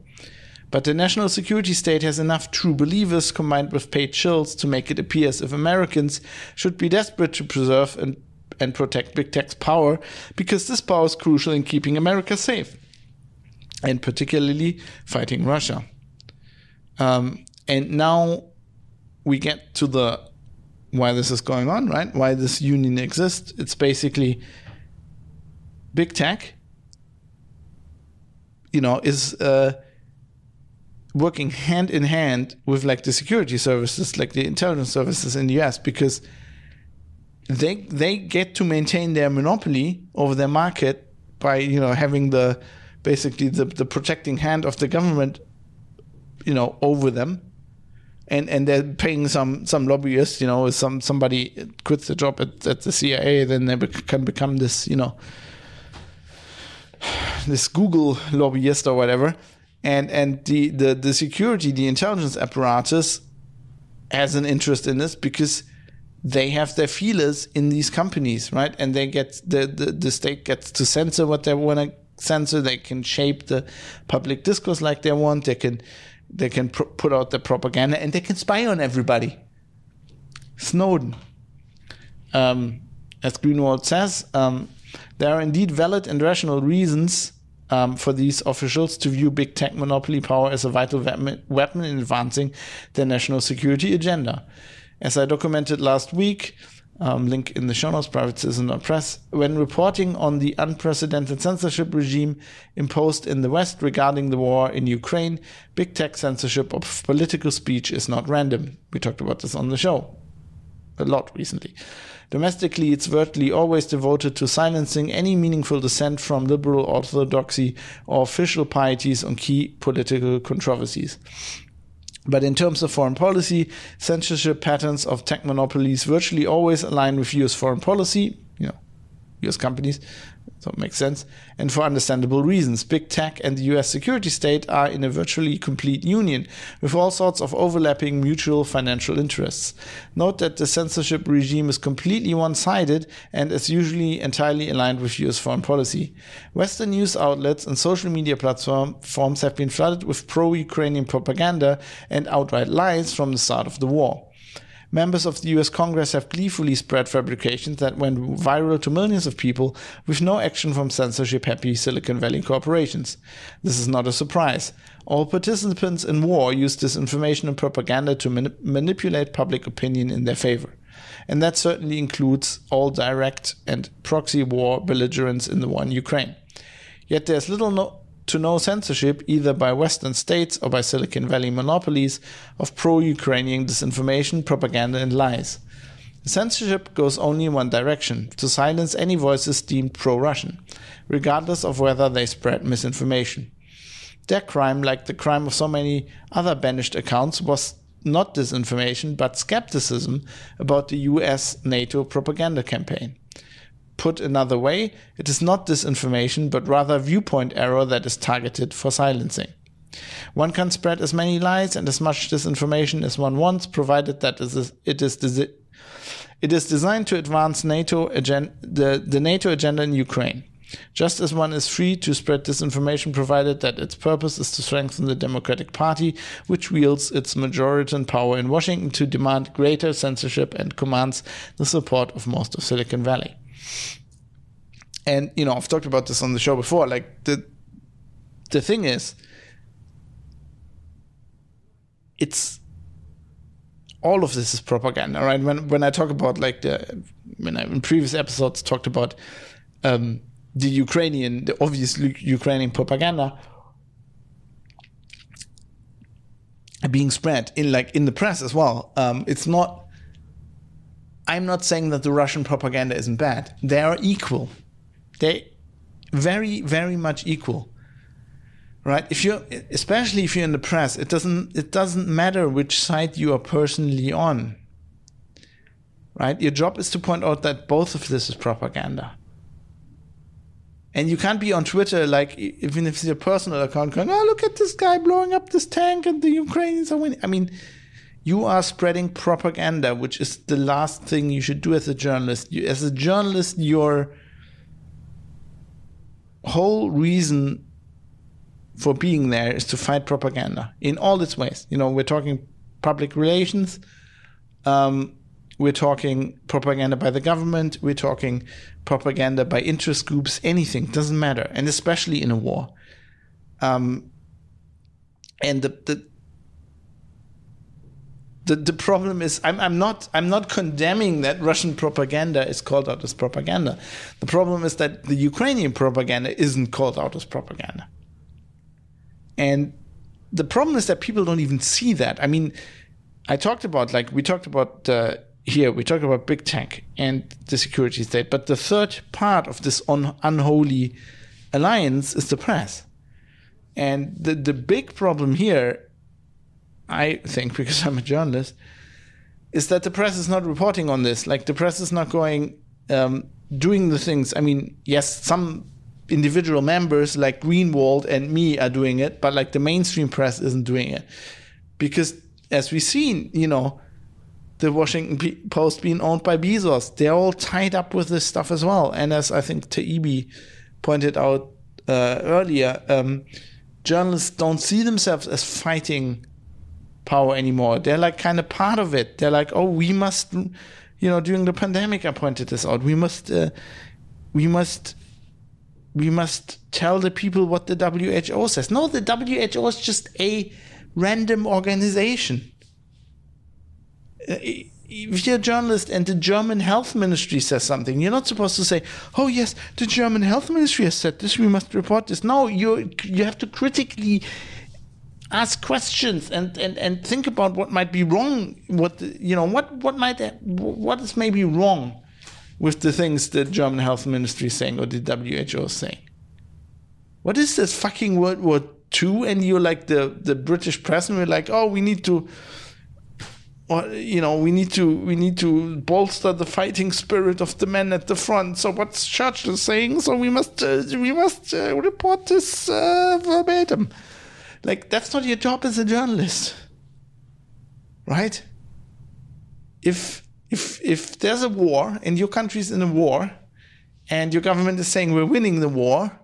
But the national security state has enough true believers combined with paid shills to make it appear as if Americans should be desperate to preserve and and protect big tech's power because this power is crucial in keeping America safe and particularly fighting Russia. Um, and now we get to the why this is going on, right? Why this union exists. It's basically big tech, you know, is uh, working hand in hand with like the security services, like the intelligence services in the US, because they they get to maintain their monopoly over their market by you know having the basically the, the protecting hand of the government you know over them and and they're paying some some lobbyists you know some somebody quits the job at, at the CIA then they can become this you know this Google lobbyist or whatever and and the the, the security the intelligence apparatus has an interest in this because they have their feelers in these companies, right? And they get the, the, the state gets to censor what they want to censor. They can shape the public discourse like they want. They can they can pr- put out the propaganda and they can spy on everybody. Snowden, um, as Greenwald says, um, there are indeed valid and rational reasons um, for these officials to view big tech monopoly power as a vital weapon in advancing their national security agenda. As I documented last week, um, link in the show notes, private citizen press, when reporting on the unprecedented censorship regime imposed in the West regarding the war in Ukraine, big tech censorship of political speech is not random. We talked about this on the show. a lot recently. Domestically, it's virtually always devoted to silencing any meaningful dissent from liberal orthodoxy or official pieties on key political controversies. But in terms of foreign policy, censorship patterns of tech monopolies virtually always align with US foreign policy, you know, US companies, so it makes sense. And for understandable reasons, big tech and the US security state are in a virtually complete union with all sorts of overlapping mutual financial interests. Note that the censorship regime is completely one sided and is usually entirely aligned with US foreign policy. Western news outlets and social media platforms have been flooded with pro Ukrainian propaganda and outright lies from the start of the war members of the US Congress have gleefully spread fabrications that went viral to millions of people with no action from censorship happy Silicon Valley corporations. This is not a surprise. All participants in war use disinformation and propaganda to manipulate public opinion in their favor. And that certainly includes all direct and proxy war belligerents in the war in Ukraine. Yet there's little no to no censorship, either by Western states or by Silicon Valley monopolies, of pro Ukrainian disinformation, propaganda, and lies. Censorship goes only in one direction to silence any voices deemed pro Russian, regardless of whether they spread misinformation. Their crime, like the crime of so many other banished accounts, was not disinformation but skepticism about the US NATO propaganda campaign. Put another way, it is not disinformation, but rather viewpoint error that is targeted for silencing. One can spread as many lies and as much disinformation as one wants, provided that it is, it is designed to advance NATO agen- the, the NATO agenda in Ukraine. Just as one is free to spread disinformation provided that its purpose is to strengthen the Democratic Party, which wields its majority and power in Washington to demand greater censorship and commands the support of most of Silicon Valley. And you know, I've talked about this on the show before. Like the the thing is, it's all of this is propaganda, right? When when I talk about like the when I in previous episodes talked about um, the Ukrainian, the obvious Ukrainian propaganda being spread in like in the press as well. Um, it's not I'm not saying that the Russian propaganda isn't bad. They are equal. They very, very much equal. Right? If you're especially if you're in the press, it doesn't it doesn't matter which side you are personally on. Right? Your job is to point out that both of this is propaganda. And you can't be on Twitter like even if it's your personal account going, oh look at this guy blowing up this tank and the Ukrainians are winning. I mean, you are spreading propaganda, which is the last thing you should do as a journalist. You, as a journalist, your whole reason for being there is to fight propaganda in all its ways. You know, we're talking public relations, um, we're talking propaganda by the government, we're talking propaganda by interest groups, anything, doesn't matter, and especially in a war. Um, and the, the the, the problem is I'm, I'm not I'm not condemning that Russian propaganda is called out as propaganda. The problem is that the Ukrainian propaganda isn't called out as propaganda. And the problem is that people don't even see that. I mean, I talked about like we talked about uh, here we talked about big tech and the security state, but the third part of this un- unholy alliance is the press. And the the big problem here I think, because I'm a journalist, is that the press is not reporting on this. Like the press is not going um, doing the things. I mean, yes, some individual members like Greenwald and me are doing it, but like the mainstream press isn't doing it because, as we've seen, you know, the Washington Post being owned by Bezos, they're all tied up with this stuff as well. And as I think Taibbi pointed out uh, earlier, um, journalists don't see themselves as fighting power anymore. They're like kind of part of it. They're like, oh, we must, you know, during the pandemic, I pointed this out. We must, uh, we must, we must tell the people what the WHO says. No, the WHO is just a random organization. Uh, if you're a journalist and the German health ministry says something, you're not supposed to say, "Oh yes, the German health ministry has said this. We must report this." No, you you have to critically ask questions and, and, and think about what might be wrong. What you know, what what might what is maybe wrong with the things the German health ministry is saying or the WHO is saying. What is this fucking World War II? And you're like the the British press, and we're like, oh, we need to you know we need to we need to bolster the fighting spirit of the men at the front so what's churchill saying so we must uh, we must uh, report this uh, verbatim like that's not your job as a journalist right if if if there's a war and your country's in a war and your government is saying we're winning the war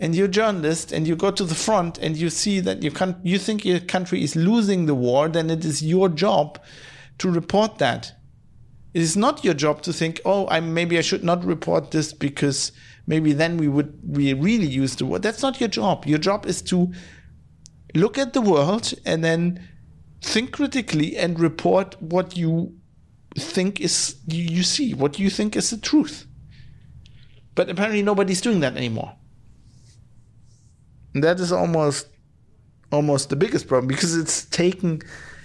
and you're a journalist and you go to the front and you see that you can you think your country is losing the war, then it is your job to report that. It is not your job to think, oh, I maybe I should not report this because maybe then we would we really use the war. That's not your job. Your job is to look at the world and then think critically and report what you think is you see, what you think is the truth. But apparently nobody's doing that anymore. And that is almost almost the biggest problem because it's taken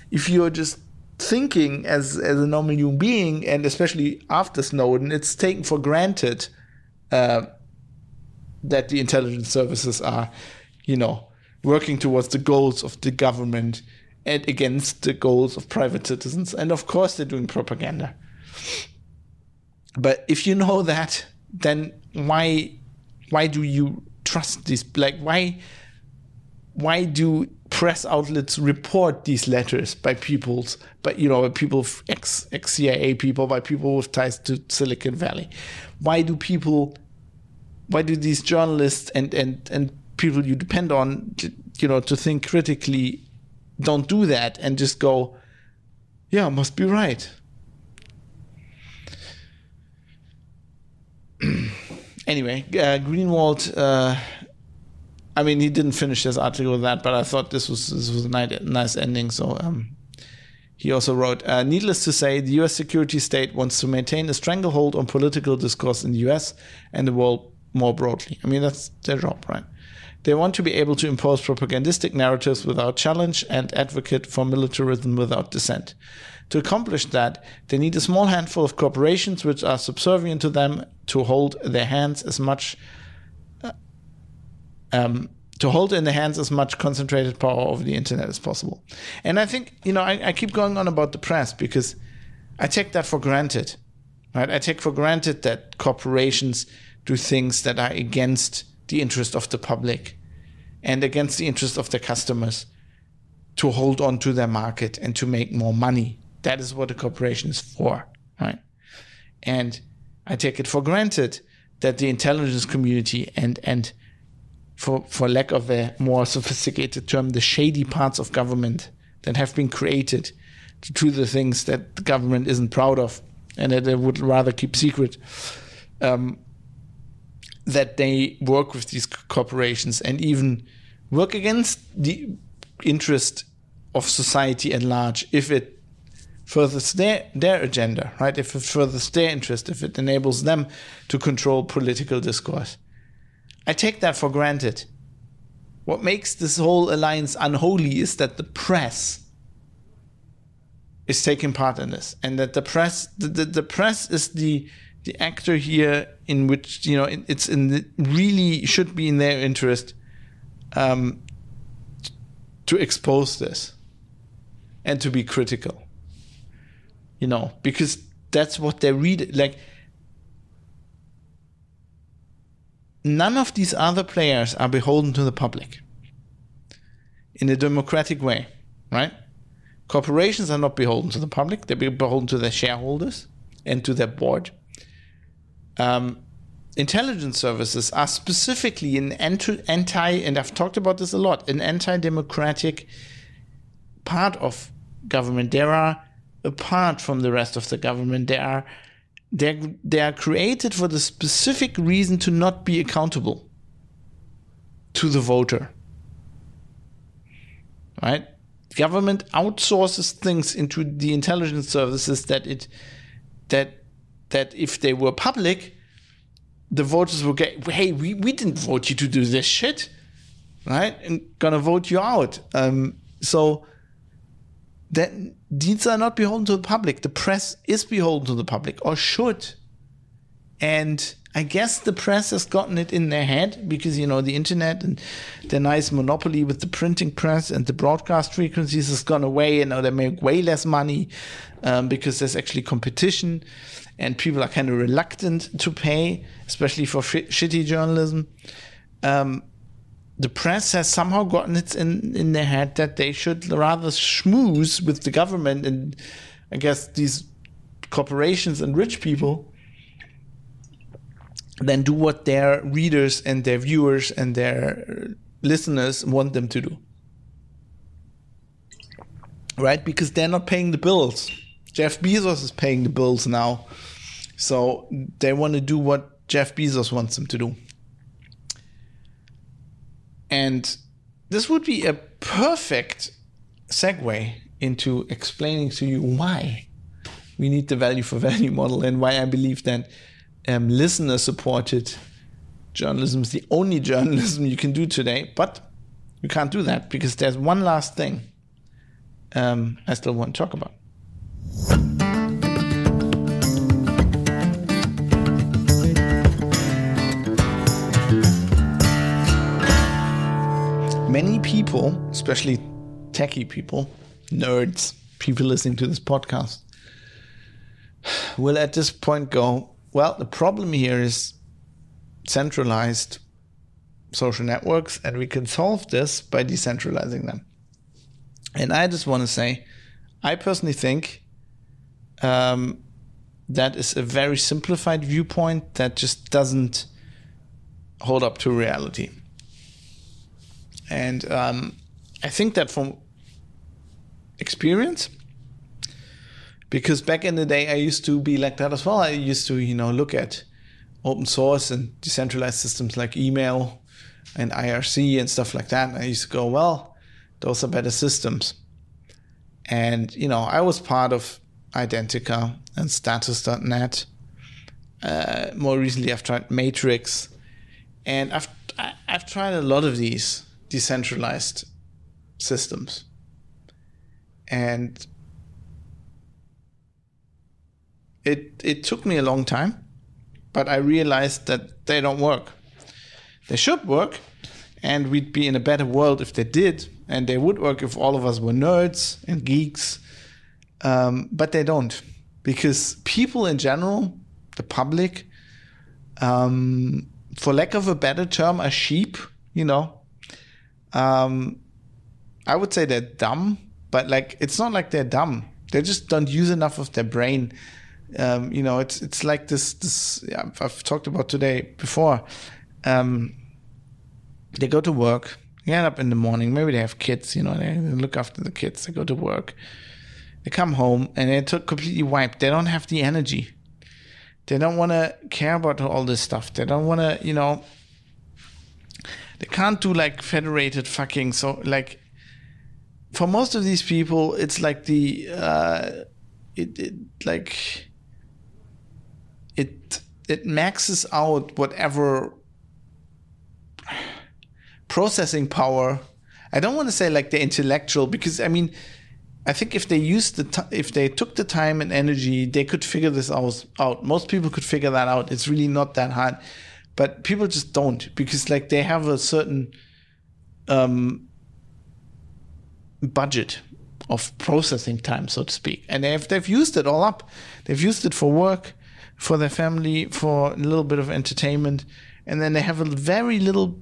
if you're just thinking as as a normal human being and especially after Snowden, it's taken for granted uh, that the intelligence services are, you know, working towards the goals of the government and against the goals of private citizens. And of course, they're doing propaganda. But if you know that, then why why do you trust these like why why do press outlets report these letters by people's but you know by people ex ex CIA people by people with ties to Silicon Valley why do people why do these journalists and and and people you depend on to, you know to think critically don't do that and just go yeah must be right anyway, uh, Greenwald. Uh, I mean, he didn't finish his article with that, but I thought this was this was a nice, ending. So um, he also wrote, uh, "Needless to say, the U.S. security state wants to maintain a stranglehold on political discourse in the U.S. and the world more broadly. I mean, that's their job, right?" They want to be able to impose propagandistic narratives without challenge and advocate for militarism without dissent. To accomplish that, they need a small handful of corporations which are subservient to them to hold their hands as much uh, um, to hold in their hands as much concentrated power over the internet as possible. And I think, you know, I, I keep going on about the press because I take that for granted. Right? I take for granted that corporations do things that are against the interest of the public and against the interest of their customers to hold on to their market and to make more money that is what a corporation is for, right? And I take it for granted that the intelligence community and and for for lack of a more sophisticated term, the shady parts of government that have been created to do the things that the government isn't proud of and that they would rather keep secret. Um, that they work with these corporations and even work against the interest of society at large if it furthers their, their agenda, right? If it furthers their interest, if it enables them to control political discourse. I take that for granted. What makes this whole alliance unholy is that the press is taking part in this, and that the press, the, the, the press is the the actor here in which you know it's in the, really should be in their interest um, to expose this and to be critical you know, because that's what they read. Like, none of these other players are beholden to the public in a democratic way, right? Corporations are not beholden to the public, they're beholden to their shareholders and to their board. Um, intelligence services are specifically an anti, and I've talked about this a lot, an anti democratic part of government. There are apart from the rest of the government. They are they they are created for the specific reason to not be accountable to the voter. Right? Government outsources things into the intelligence services that it that that if they were public, the voters would get, hey, we, we didn't vote you to do this shit. right? And gonna vote you out. Um, so that these are not beholden to the public. The press is beholden to the public, or should. And I guess the press has gotten it in their head because you know the internet and the nice monopoly with the printing press and the broadcast frequencies has gone away. And now they make way less money um, because there's actually competition, and people are kind of reluctant to pay, especially for sh- shitty journalism. Um, the press has somehow gotten it in, in their head that they should rather schmooze with the government and I guess these corporations and rich people than do what their readers and their viewers and their listeners want them to do. Right? Because they're not paying the bills. Jeff Bezos is paying the bills now. So they want to do what Jeff Bezos wants them to do. And this would be a perfect segue into explaining to you why we need the value for value model and why I believe that um, listener supported journalism is the only journalism you can do today. But you can't do that because there's one last thing um, I still want to talk about. Many people, especially techie people, nerds, people listening to this podcast, will at this point go, well, the problem here is centralized social networks, and we can solve this by decentralizing them. And I just want to say, I personally think um, that is a very simplified viewpoint that just doesn't hold up to reality. And um, I think that from experience, because back in the day, I used to be like that as well. I used to, you know, look at open source and decentralized systems like email and IRC and stuff like that. And I used to go, well, those are better systems. And, you know, I was part of Identica and status.net. Uh, more recently, I've tried Matrix. And I've, I've tried a lot of these decentralized systems. And it it took me a long time, but I realized that they don't work. They should work, and we'd be in a better world if they did, and they would work if all of us were nerds and geeks. Um, but they don't, because people in general, the public, um, for lack of a better term, are sheep. You know, um, I would say they're dumb, but like it's not like they're dumb. They just don't use enough of their brain. Um, you know, it's it's like this this yeah, I've talked about today before. Um, they go to work, get up in the morning. Maybe they have kids. You know, they look after the kids. They go to work. They come home and they're completely wiped. They don't have the energy. They don't want to care about all this stuff. They don't want to, you know, they can't do like federated fucking so like for most of these people it's like the uh it, it like it it maxes out whatever processing power. I don't want to say like the intellectual because i mean i think if they used the t- if they took the time and energy they could figure this out out. Most people could figure that out. It's really not that hard but people just don't because like they have a certain um, budget of processing time, so to speak, and they've they've used it all up. They've used it for work, for their family, for a little bit of entertainment, and then they have a very little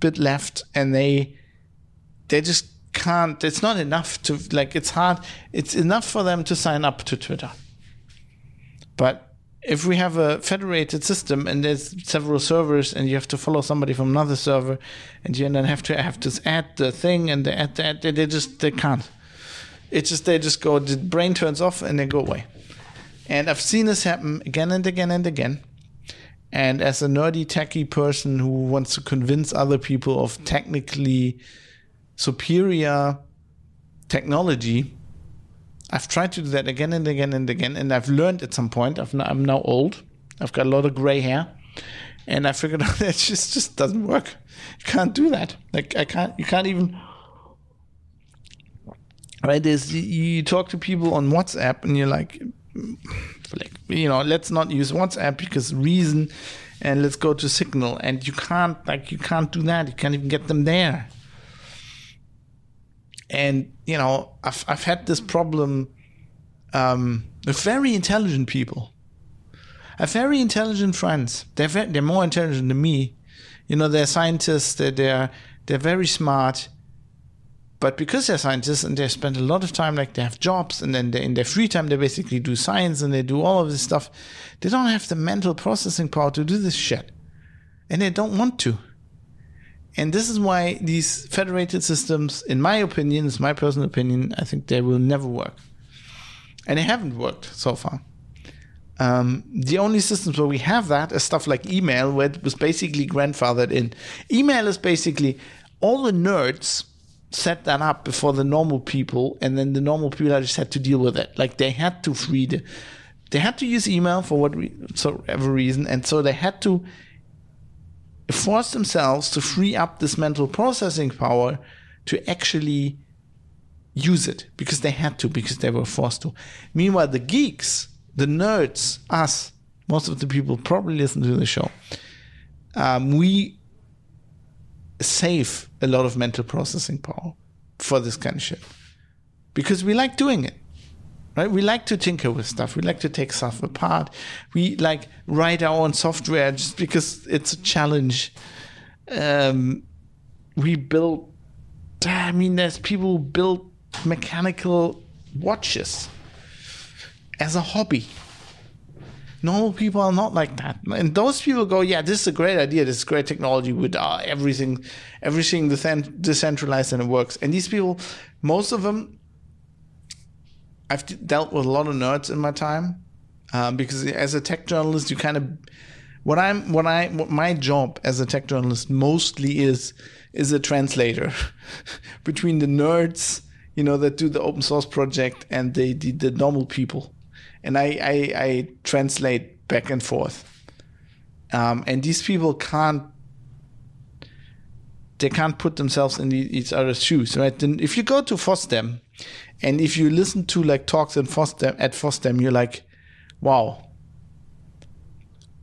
bit left, and they they just can't. It's not enough to like. It's hard. It's enough for them to sign up to Twitter, but if we have a federated system and there's several servers and you have to follow somebody from another server and you then have to have to add the thing and they add that they just they can't. It's just they just go the brain turns off and they go away. And i've seen this happen again and again and again. And as a nerdy techie person who wants to convince other people of technically superior technology I've tried to do that again and again and again, and I've learned at some point. i am now old. I've got a lot of gray hair, and I figured out that it just just doesn't work. You can't do that. Like I can't. You can't even. Right? You, you talk to people on WhatsApp, and you're like, like you know, let's not use WhatsApp because reason, and let's go to Signal, and you can't like you can't do that. You can't even get them there. And you know, I've I've had this problem um, with very intelligent people. Have very intelligent friends. They're very, they're more intelligent than me. You know, they're scientists. They're they're they're very smart. But because they're scientists and they spend a lot of time, like they have jobs, and then they, in their free time they basically do science and they do all of this stuff, they don't have the mental processing power to do this shit, and they don't want to. And this is why these federated systems, in my opinion, is my personal opinion, I think they will never work. And they haven't worked so far. Um, the only systems where we have that is stuff like email, where it was basically grandfathered in. Email is basically all the nerds set that up before the normal people, and then the normal people just had to deal with it. Like they had to free the, they had to use email for whatever reason, and so they had to force themselves to free up this mental processing power to actually use it because they had to, because they were forced to. Meanwhile, the geeks, the nerds, us, most of the people probably listen to the show, um, we save a lot of mental processing power for this kind of shit because we like doing it right? We like to tinker with stuff. We like to take stuff apart. We like write our own software just because it's a challenge. Um, we build. I mean, there's people who build mechanical watches as a hobby. Normal people are not like that, and those people go, "Yeah, this is a great idea. This is great technology with uh, everything, everything decentralized and it works." And these people, most of them, I've dealt with a lot of nerds in my time um, because as a tech journalist, you kind of what I'm what I what my job as a tech journalist mostly is is a translator between the nerds, you know, that do the open source project and the the, the normal people, and I, I, I translate back and forth. Um, and these people can't they can't put themselves in each other's shoes, right? Then if you go to FOSDEM and if you listen to like talks in FOSDEM, at FOSDEM, you're like, wow.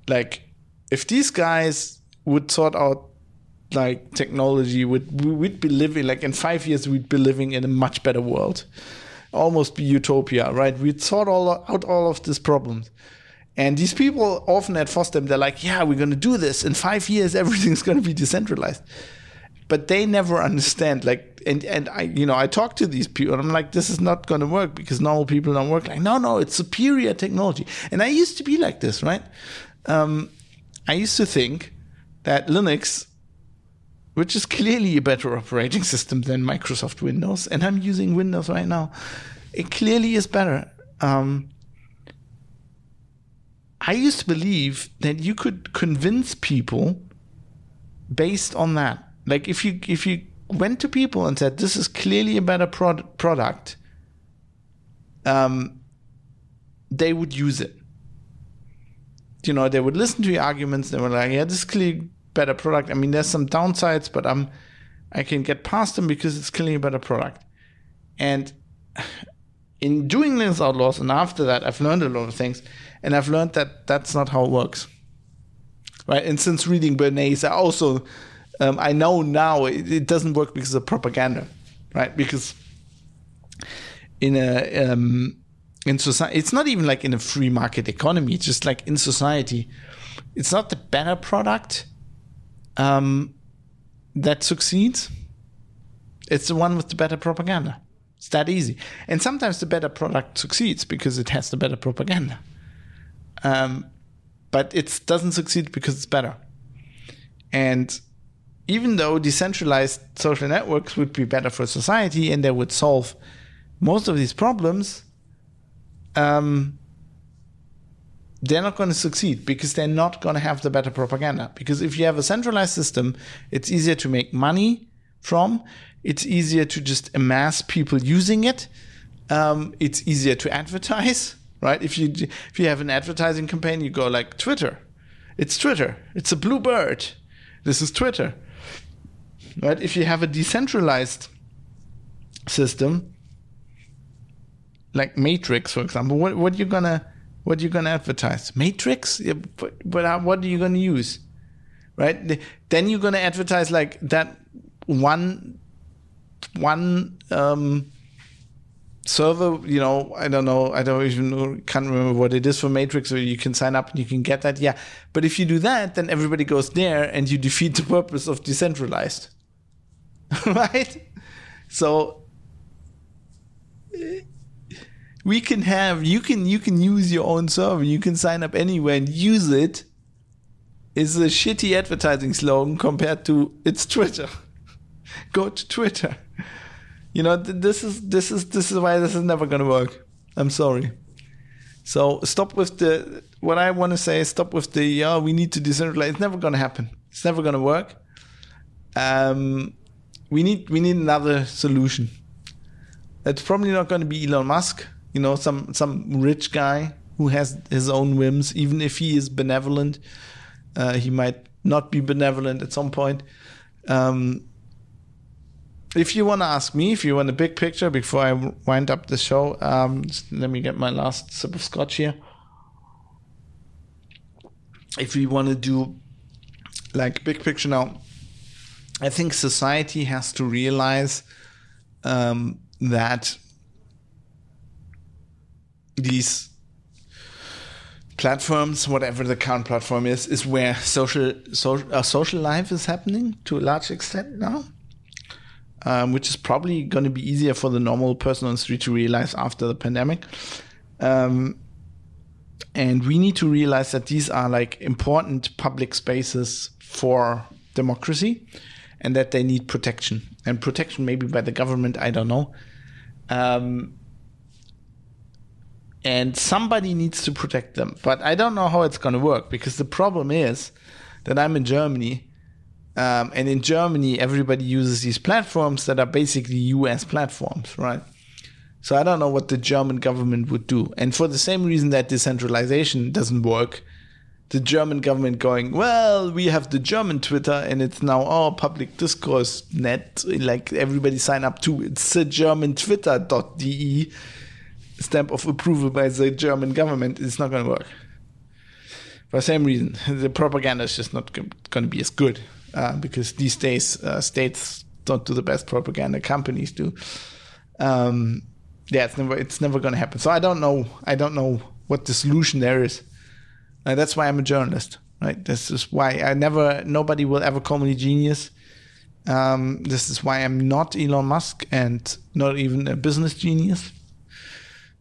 Like, if these guys would sort out like technology, would we'd be living like in five years we'd be living in a much better world, almost be utopia, right? We'd sort all out all of these problems. And these people often at FOSDEM, they're like, yeah, we're going to do this. In five years, everything's going to be decentralized but they never understand like and and I you know I talk to these people and I'm like this is not going to work because normal people don't work like no no it's superior technology. And I used to be like this right? Um, I used to think that Linux which is clearly a better operating system than Microsoft Windows and I'm using Windows right now it clearly is better. Um, I used to believe that you could convince people based on that like if you if you went to people and said this is clearly a better prod- product, um, they would use it. You know, they would listen to your arguments. They were like, "Yeah, this is clearly better product." I mean, there's some downsides, but I'm I can get past them because it's clearly a better product. And in doing Linux Outlaws, and after that, I've learned a lot of things, and I've learned that that's not how it works. Right, and since reading Bernays, I also um, I know now it, it, doesn't work because of propaganda, right? Because in a um, in society, it's not even like in a free market economy. It's just like in society, it's not the better product um, that succeeds. It's the one with the better propaganda. It's that easy. And sometimes the better product succeeds because it has the better propaganda. Um, but it doesn't succeed because it's better. And even though decentralized social networks would be better for society and they would solve most of these problems, um, they're not going to succeed because they're not going to have the better propaganda. Because if you have a centralized system, it's easier to make money from, it's easier to just amass people using it, um, it's easier to advertise, right? If you if you have an advertising campaign, you go like Twitter It's Twitter. It's a blue bird. This is Twitter. Right? If you have a decentralized system, like Matrix, for example, what what you gonna what you gonna advertise? Matrix? But, what are you gonna use? Right? Then you're gonna advertise like that one one um, server. You know, I don't know. I don't even know, can't remember what it is for Matrix. Or you can sign up and you can get that. Yeah, but if you do that, then everybody goes there, and you defeat the purpose of decentralized. right? So we can have you can you can use your own server you can sign up anywhere and use it is a shitty advertising slogan compared to it's twitter. Go to twitter. You know this is this is this is why this is never going to work. I'm sorry. So stop with the what i want to say stop with the yeah we need to decentralize. It's never going to happen. It's never going to work. Um we need we need another solution. It's probably not going to be elon musk you know some some rich guy who has his own whims. Even if he is benevolent uh, he might not be benevolent at some point. Um, if you want to ask me if you want a big picture before i wind up the show um, let me get my last sip of scotch here. If we want to do like big picture now i think society has to realize um, that these platforms, whatever the current platform is, is where social social uh, social life is happening to a large extent now, um, which is probably going to be easier for the normal person on the street to realize after the pandemic. Um, and we need to realize that these are like important public spaces for democracy, and that they need protection and protection maybe by the government. I don't know. Um, and somebody needs to protect them. But I don't know how it's going to work because the problem is that I'm in Germany, um, and in Germany, everybody uses these platforms that are basically US platforms, right? So I don't know what the German government would do. And for the same reason that decentralization doesn't work, the German government going, well, we have the German Twitter and it's now our public discourse net. Like everybody sign up to it's the German Twitter.de stamp of approval by the German government, it's not going to work. For the same reason, the propaganda is just not going to be as good uh, because these days uh, states don't do the best propaganda, companies do. Um, yeah, it's never it's never going to happen. So I don't know. I don't know what the solution there is. Uh, that's why I'm a journalist, right? This is why I never. Nobody will ever call me a genius. Um, this is why I'm not Elon Musk and not even a business genius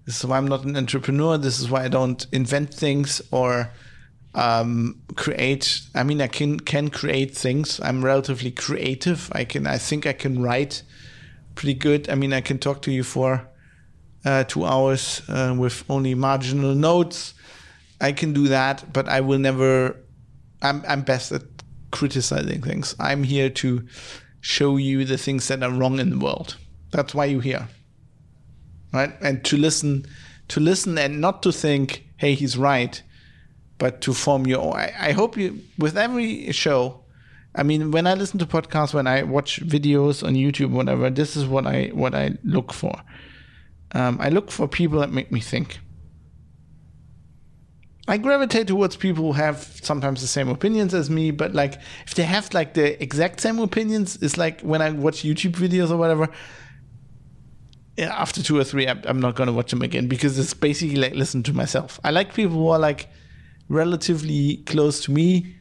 this is why I'm not an entrepreneur. This is why I don't invent things or um, create. I mean, I can can create things. I'm relatively creative. I can. I think I can write pretty good. I mean, I can talk to you for uh, two hours uh, with only marginal notes. I can do that, but I will never. I'm I'm best at criticizing things. I'm here to show you the things that are wrong in the world. That's why you're here right? And to listen, to listen, and not to think, "Hey, he's right," but to form your own. I, I hope you, with every show. I mean, when I listen to podcasts, when I watch videos on YouTube, whatever, this is what I what I look for. Um, I look for people that make me think. I gravitate towards people who have sometimes the same opinions as me, but like if they have like the exact same opinions, it's like when I watch YouTube videos or whatever, after two or three, I'm, not going to watch them again because it's basically like listen to myself. I like people who are like relatively close to me,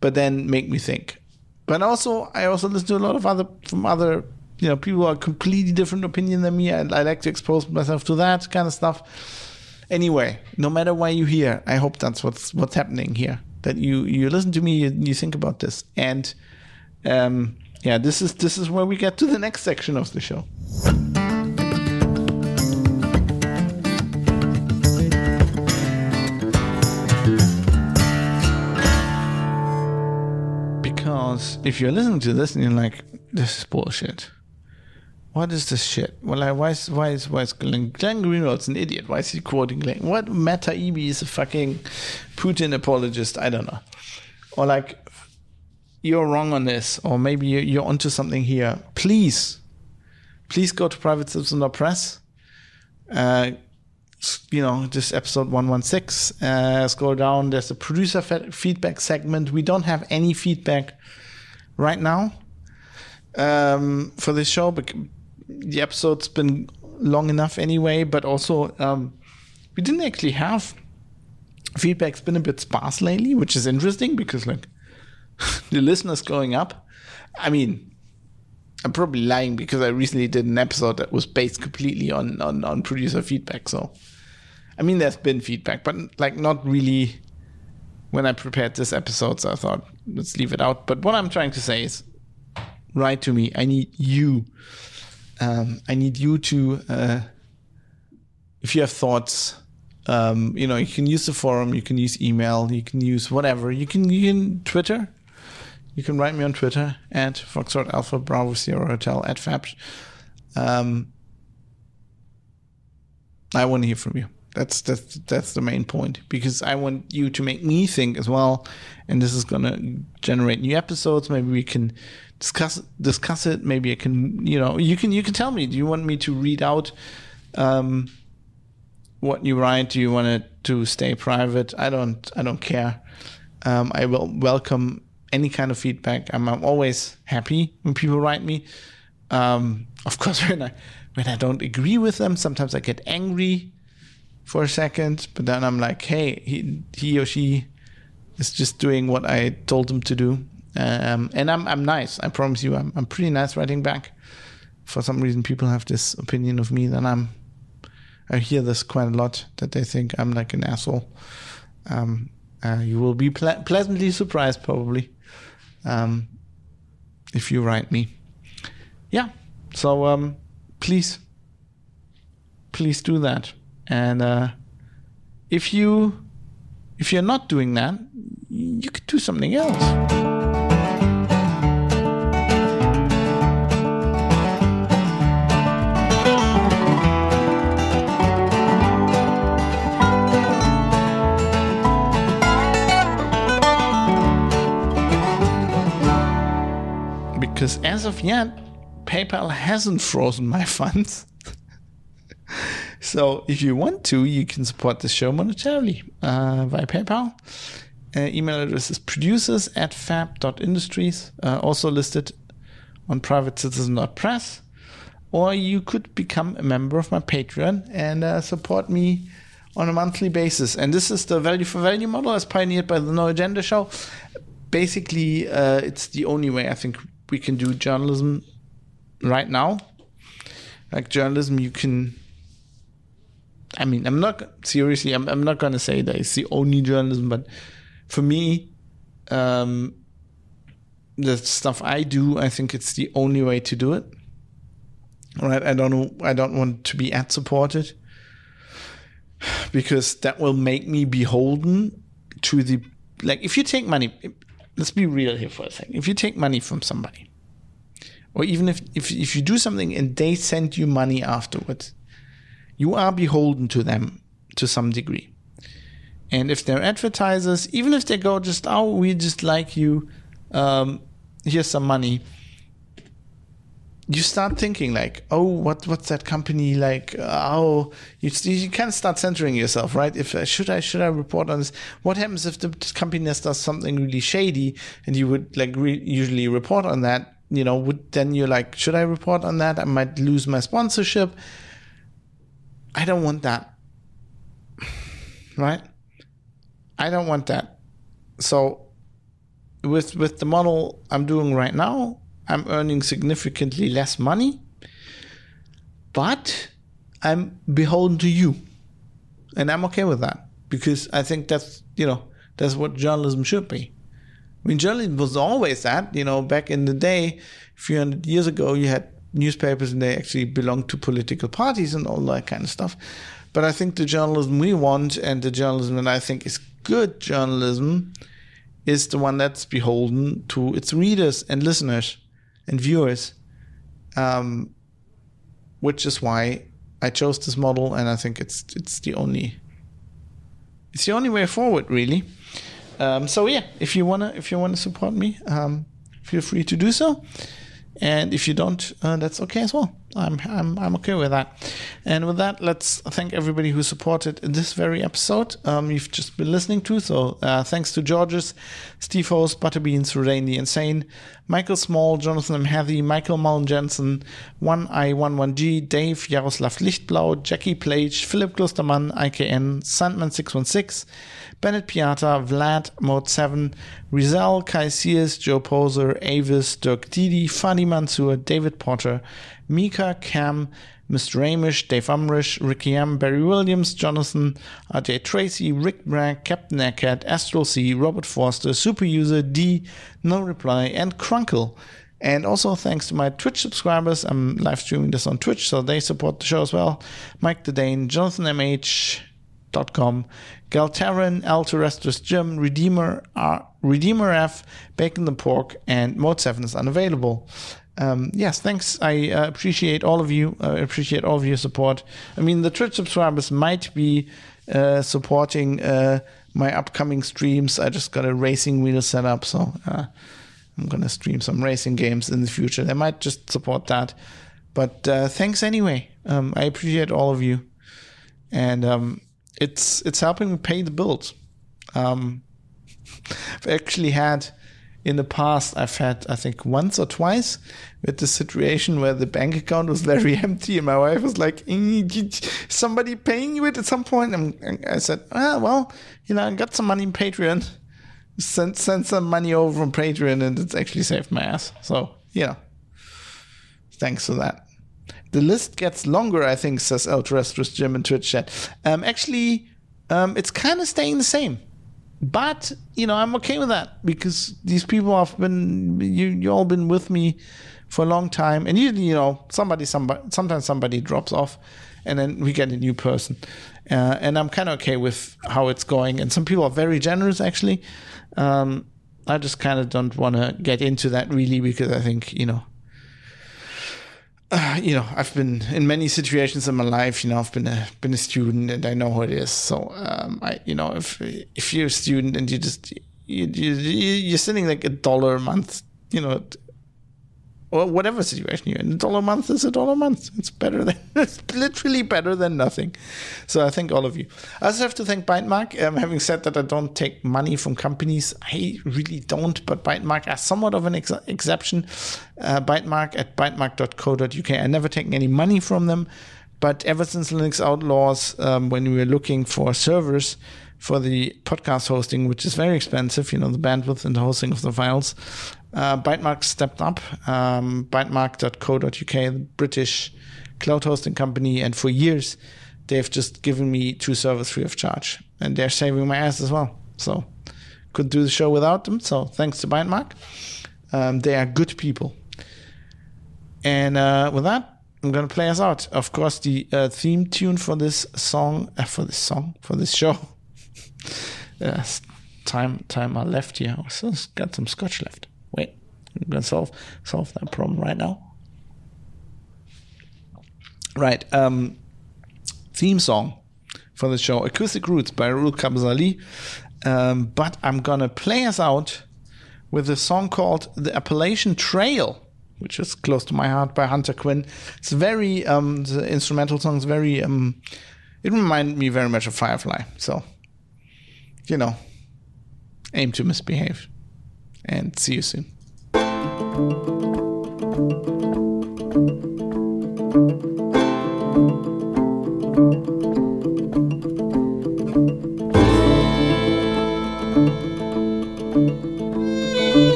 but then make me think. But also, I also listen to a lot of other from other you know people who are completely different opinion than me. I, I like to expose myself to that kind of stuff. Anyway, no matter why you're here, I hope that's what's what's happening here. That you you listen to me, you, you think about this, and um, yeah, this is this is where we get to the next section of the show. because if you're listening to this and you're like, this is bullshit. What is this shit? Well, like, why is why is why is Glenn, Glenn Greenwald's an idiot? Why is he quoting Glenn? What Matt Taibbi is a fucking Putin apologist? I don't know. Or like, you're wrong on this, or maybe you're, onto something here. Please, please go to Private Citizen Press. Uh, you know, this episode 116. Uh, scroll down. There's a producer feedback segment. We don't have any feedback right now um, for this show. The episode's been long enough anyway. But also, um, we didn't actually have feedback's been a bit sparse lately, which is interesting because like the listeners going up. I mean, I'm probably lying because I recently did an episode that was based completely on, on, on producer feedback. So, I mean, there's been feedback, but like not really when I prepared this episode. So I thought, let's leave it out. But what I'm trying to say is write to me. I need you. Um, I need you to, uh, if you have thoughts, um, you know, you can use the forum, you can use email, you can use whatever. You can, you can Twitter you can write me on Twitter at Foxtrot Alpha Bravo Sierra Hotel at Fabs. Um, I want to hear from you. That's that's that's the main point because I want you to make me think as well, and this is gonna generate new episodes. Maybe we can discuss discuss it. Maybe I can you know you can you can tell me. Do you want me to read out um, what you write? Do you want it to stay private? I don't I don't care. Um, I will welcome any kind of feedback. I'm, I'm always happy when people write me. Um, of course, when I when I don't agree with them, sometimes I get angry for a second, but then I'm like, hey, he he or she is just doing what I told them to do, um, and I'm I'm nice. I promise you, I'm I'm pretty nice writing back. For some reason, people have this opinion of me that I'm. I hear this quite a lot that they think I'm like an asshole. Um, uh, you will be ple- pleasantly surprised, probably um, if you write me. Yeah. So um, please, please do that. And uh, if you if you're not doing that, you could do something else. Because as of yet, PayPal hasn't frozen my funds. so if you want to, you can support the show monetarily uh, via PayPal. Uh, email address is producers at fab.industries, uh, also listed on privatecitizen.press. Or you could become a member of my Patreon and uh, support me on a monthly basis. And this is the value for value model as pioneered by the No Agenda Show. Basically, uh, it's the only way I think we can do journalism right now. Like journalism, you can. I mean, I'm not seriously. I'm, I'm not to say that it's the only journalism, but for me, um, the stuff I do, I think it's the only way to do it. Right? I don't know. I don't want to be ad supported because that will make me beholden to the like. If you take money, let's be real here for a second. If you take money from somebody, or even if, if, if you do something and they send you money afterwards, you are beholden to them to some degree. And if they're advertisers, even if they go just, oh, we just like you, um, here's some money, you start thinking like, oh, what what's that company like? Oh, you you kind of start centering yourself, right? If uh, should I should I report on this? What happens if the company does something really shady, and you would like re- usually report on that? You know, would then you're like, should I report on that? I might lose my sponsorship. I don't want that, right? I don't want that. So, with with the model I'm doing right now, I'm earning significantly less money, but I'm beholden to you. And I'm okay with that because I think that's, you know, that's what journalism should be. I mean, journalism was always that, you know, back in the day, a few hundred years ago, you had newspapers and they actually belonged to political parties and all that kind of stuff. But I think the journalism we want and the journalism that I think is good journalism is the one that's beholden to its readers and listeners and viewers. Um, which is why I chose this model, and I think it's it's the only it's the only way forward, really. Um, so yeah, if you wanna if you wanna support me, um, feel free to do so. And if you don't, uh, that's okay as well. I'm, I'm, I'm okay with that. And with that, let's thank everybody who supported this very episode um, you've just been listening to. So uh, thanks to Georges, Steve Host, Butterbeans, Rodain the Insane, Michael Small, Jonathan M. Heathy, Michael Mullen Jensen, 1i11g, Dave, Jaroslav Lichtblau, Jackie Plage, Philip Klostermann, IKN, Sandman616, Bennett Piata, Vlad, Mode 7, Rizal, Kai Sears, Joe Poser, Avis, Dirk Didi, Fadi Mansour, David Potter, Mika, Cam, Mr. Amish, Dave Umrish, Ricky M, Barry Williams, Jonathan, RJ Tracy, Rick Bragg, Captain Eckert, Astral C, Robert Forster, Super User, D, No Reply, and Crunkle. And also thanks to my Twitch subscribers, I'm live streaming this on Twitch, so they support the show as well. Mike the Dane, Jonathan MH, com, Galtarin, Al Terrestris Jim, Redeemer, R, Redeemer F, Bacon the Pork, and Mode 7 is unavailable. Um, yes, thanks. I uh, appreciate all of you. I uh, appreciate all of your support. I mean, the Twitch subscribers might be uh, supporting uh, my upcoming streams. I just got a racing wheel set up, so uh, I'm going to stream some racing games in the future. They might just support that. But uh, thanks anyway. Um, I appreciate all of you. And um, it's it's helping me pay the bills. Um, I've actually had in the past I've had I think once or twice with the situation where the bank account was very empty and my wife was like, "Somebody paying you it at some point?" And I said, "Ah, well, you know, I got some money in Patreon. Send send some money over from Patreon, and it's actually saved my ass." So yeah, thanks for that. The list gets longer, I think, says El Terrestrius Jim in Twitch chat. Um, actually, um, it's kind of staying the same. But, you know, I'm okay with that because these people have been, you, you all been with me for a long time. And usually, you know, somebody, somebody, sometimes somebody drops off and then we get a new person. Uh, and I'm kind of okay with how it's going. And some people are very generous, actually. Um, I just kind of don't want to get into that really because I think, you know, uh, you know, I've been in many situations in my life. You know, I've been a been a student, and I know how it is. So, um, I, you know, if if you're a student and you just you, you you're sending like a dollar a month, you know, or whatever situation you're in. A dollar a month is a dollar a month. It's better than it's literally better than nothing. So I thank all of you. I also have to thank Bytemark. Um, having said that, I don't take money from companies. I really don't. But Bytemark is somewhat of an ex- exception. Uh, Bytemark at bytemark.co.uk. I never taken any money from them. But ever since Linux Outlaws, um, when we were looking for servers for the podcast hosting, which is very expensive, you know, the bandwidth and the hosting of the files, uh, Bytemark stepped up. Um, Bytemark.co.uk, the British cloud hosting company, and for years they've just given me two servers free of charge, and they're saving my ass as well. So couldn't do the show without them. So thanks to Bytemark. Um, they are good people. And uh, with that, I'm gonna play us out. Of course, the uh, theme tune for this song, uh, for this song, for this show. yes, time time I left here. I got some scotch left. Wait, I'm gonna solve solve that problem right now. Right, um, theme song for the show, Acoustic Roots by Rul Kabzali. Um, but I'm gonna play us out with a song called The Appalachian Trail, which is close to my heart by Hunter Quinn. It's very um, the instrumental song is very um, it reminded me very much of Firefly. So, you know, aim to misbehave and see you soon.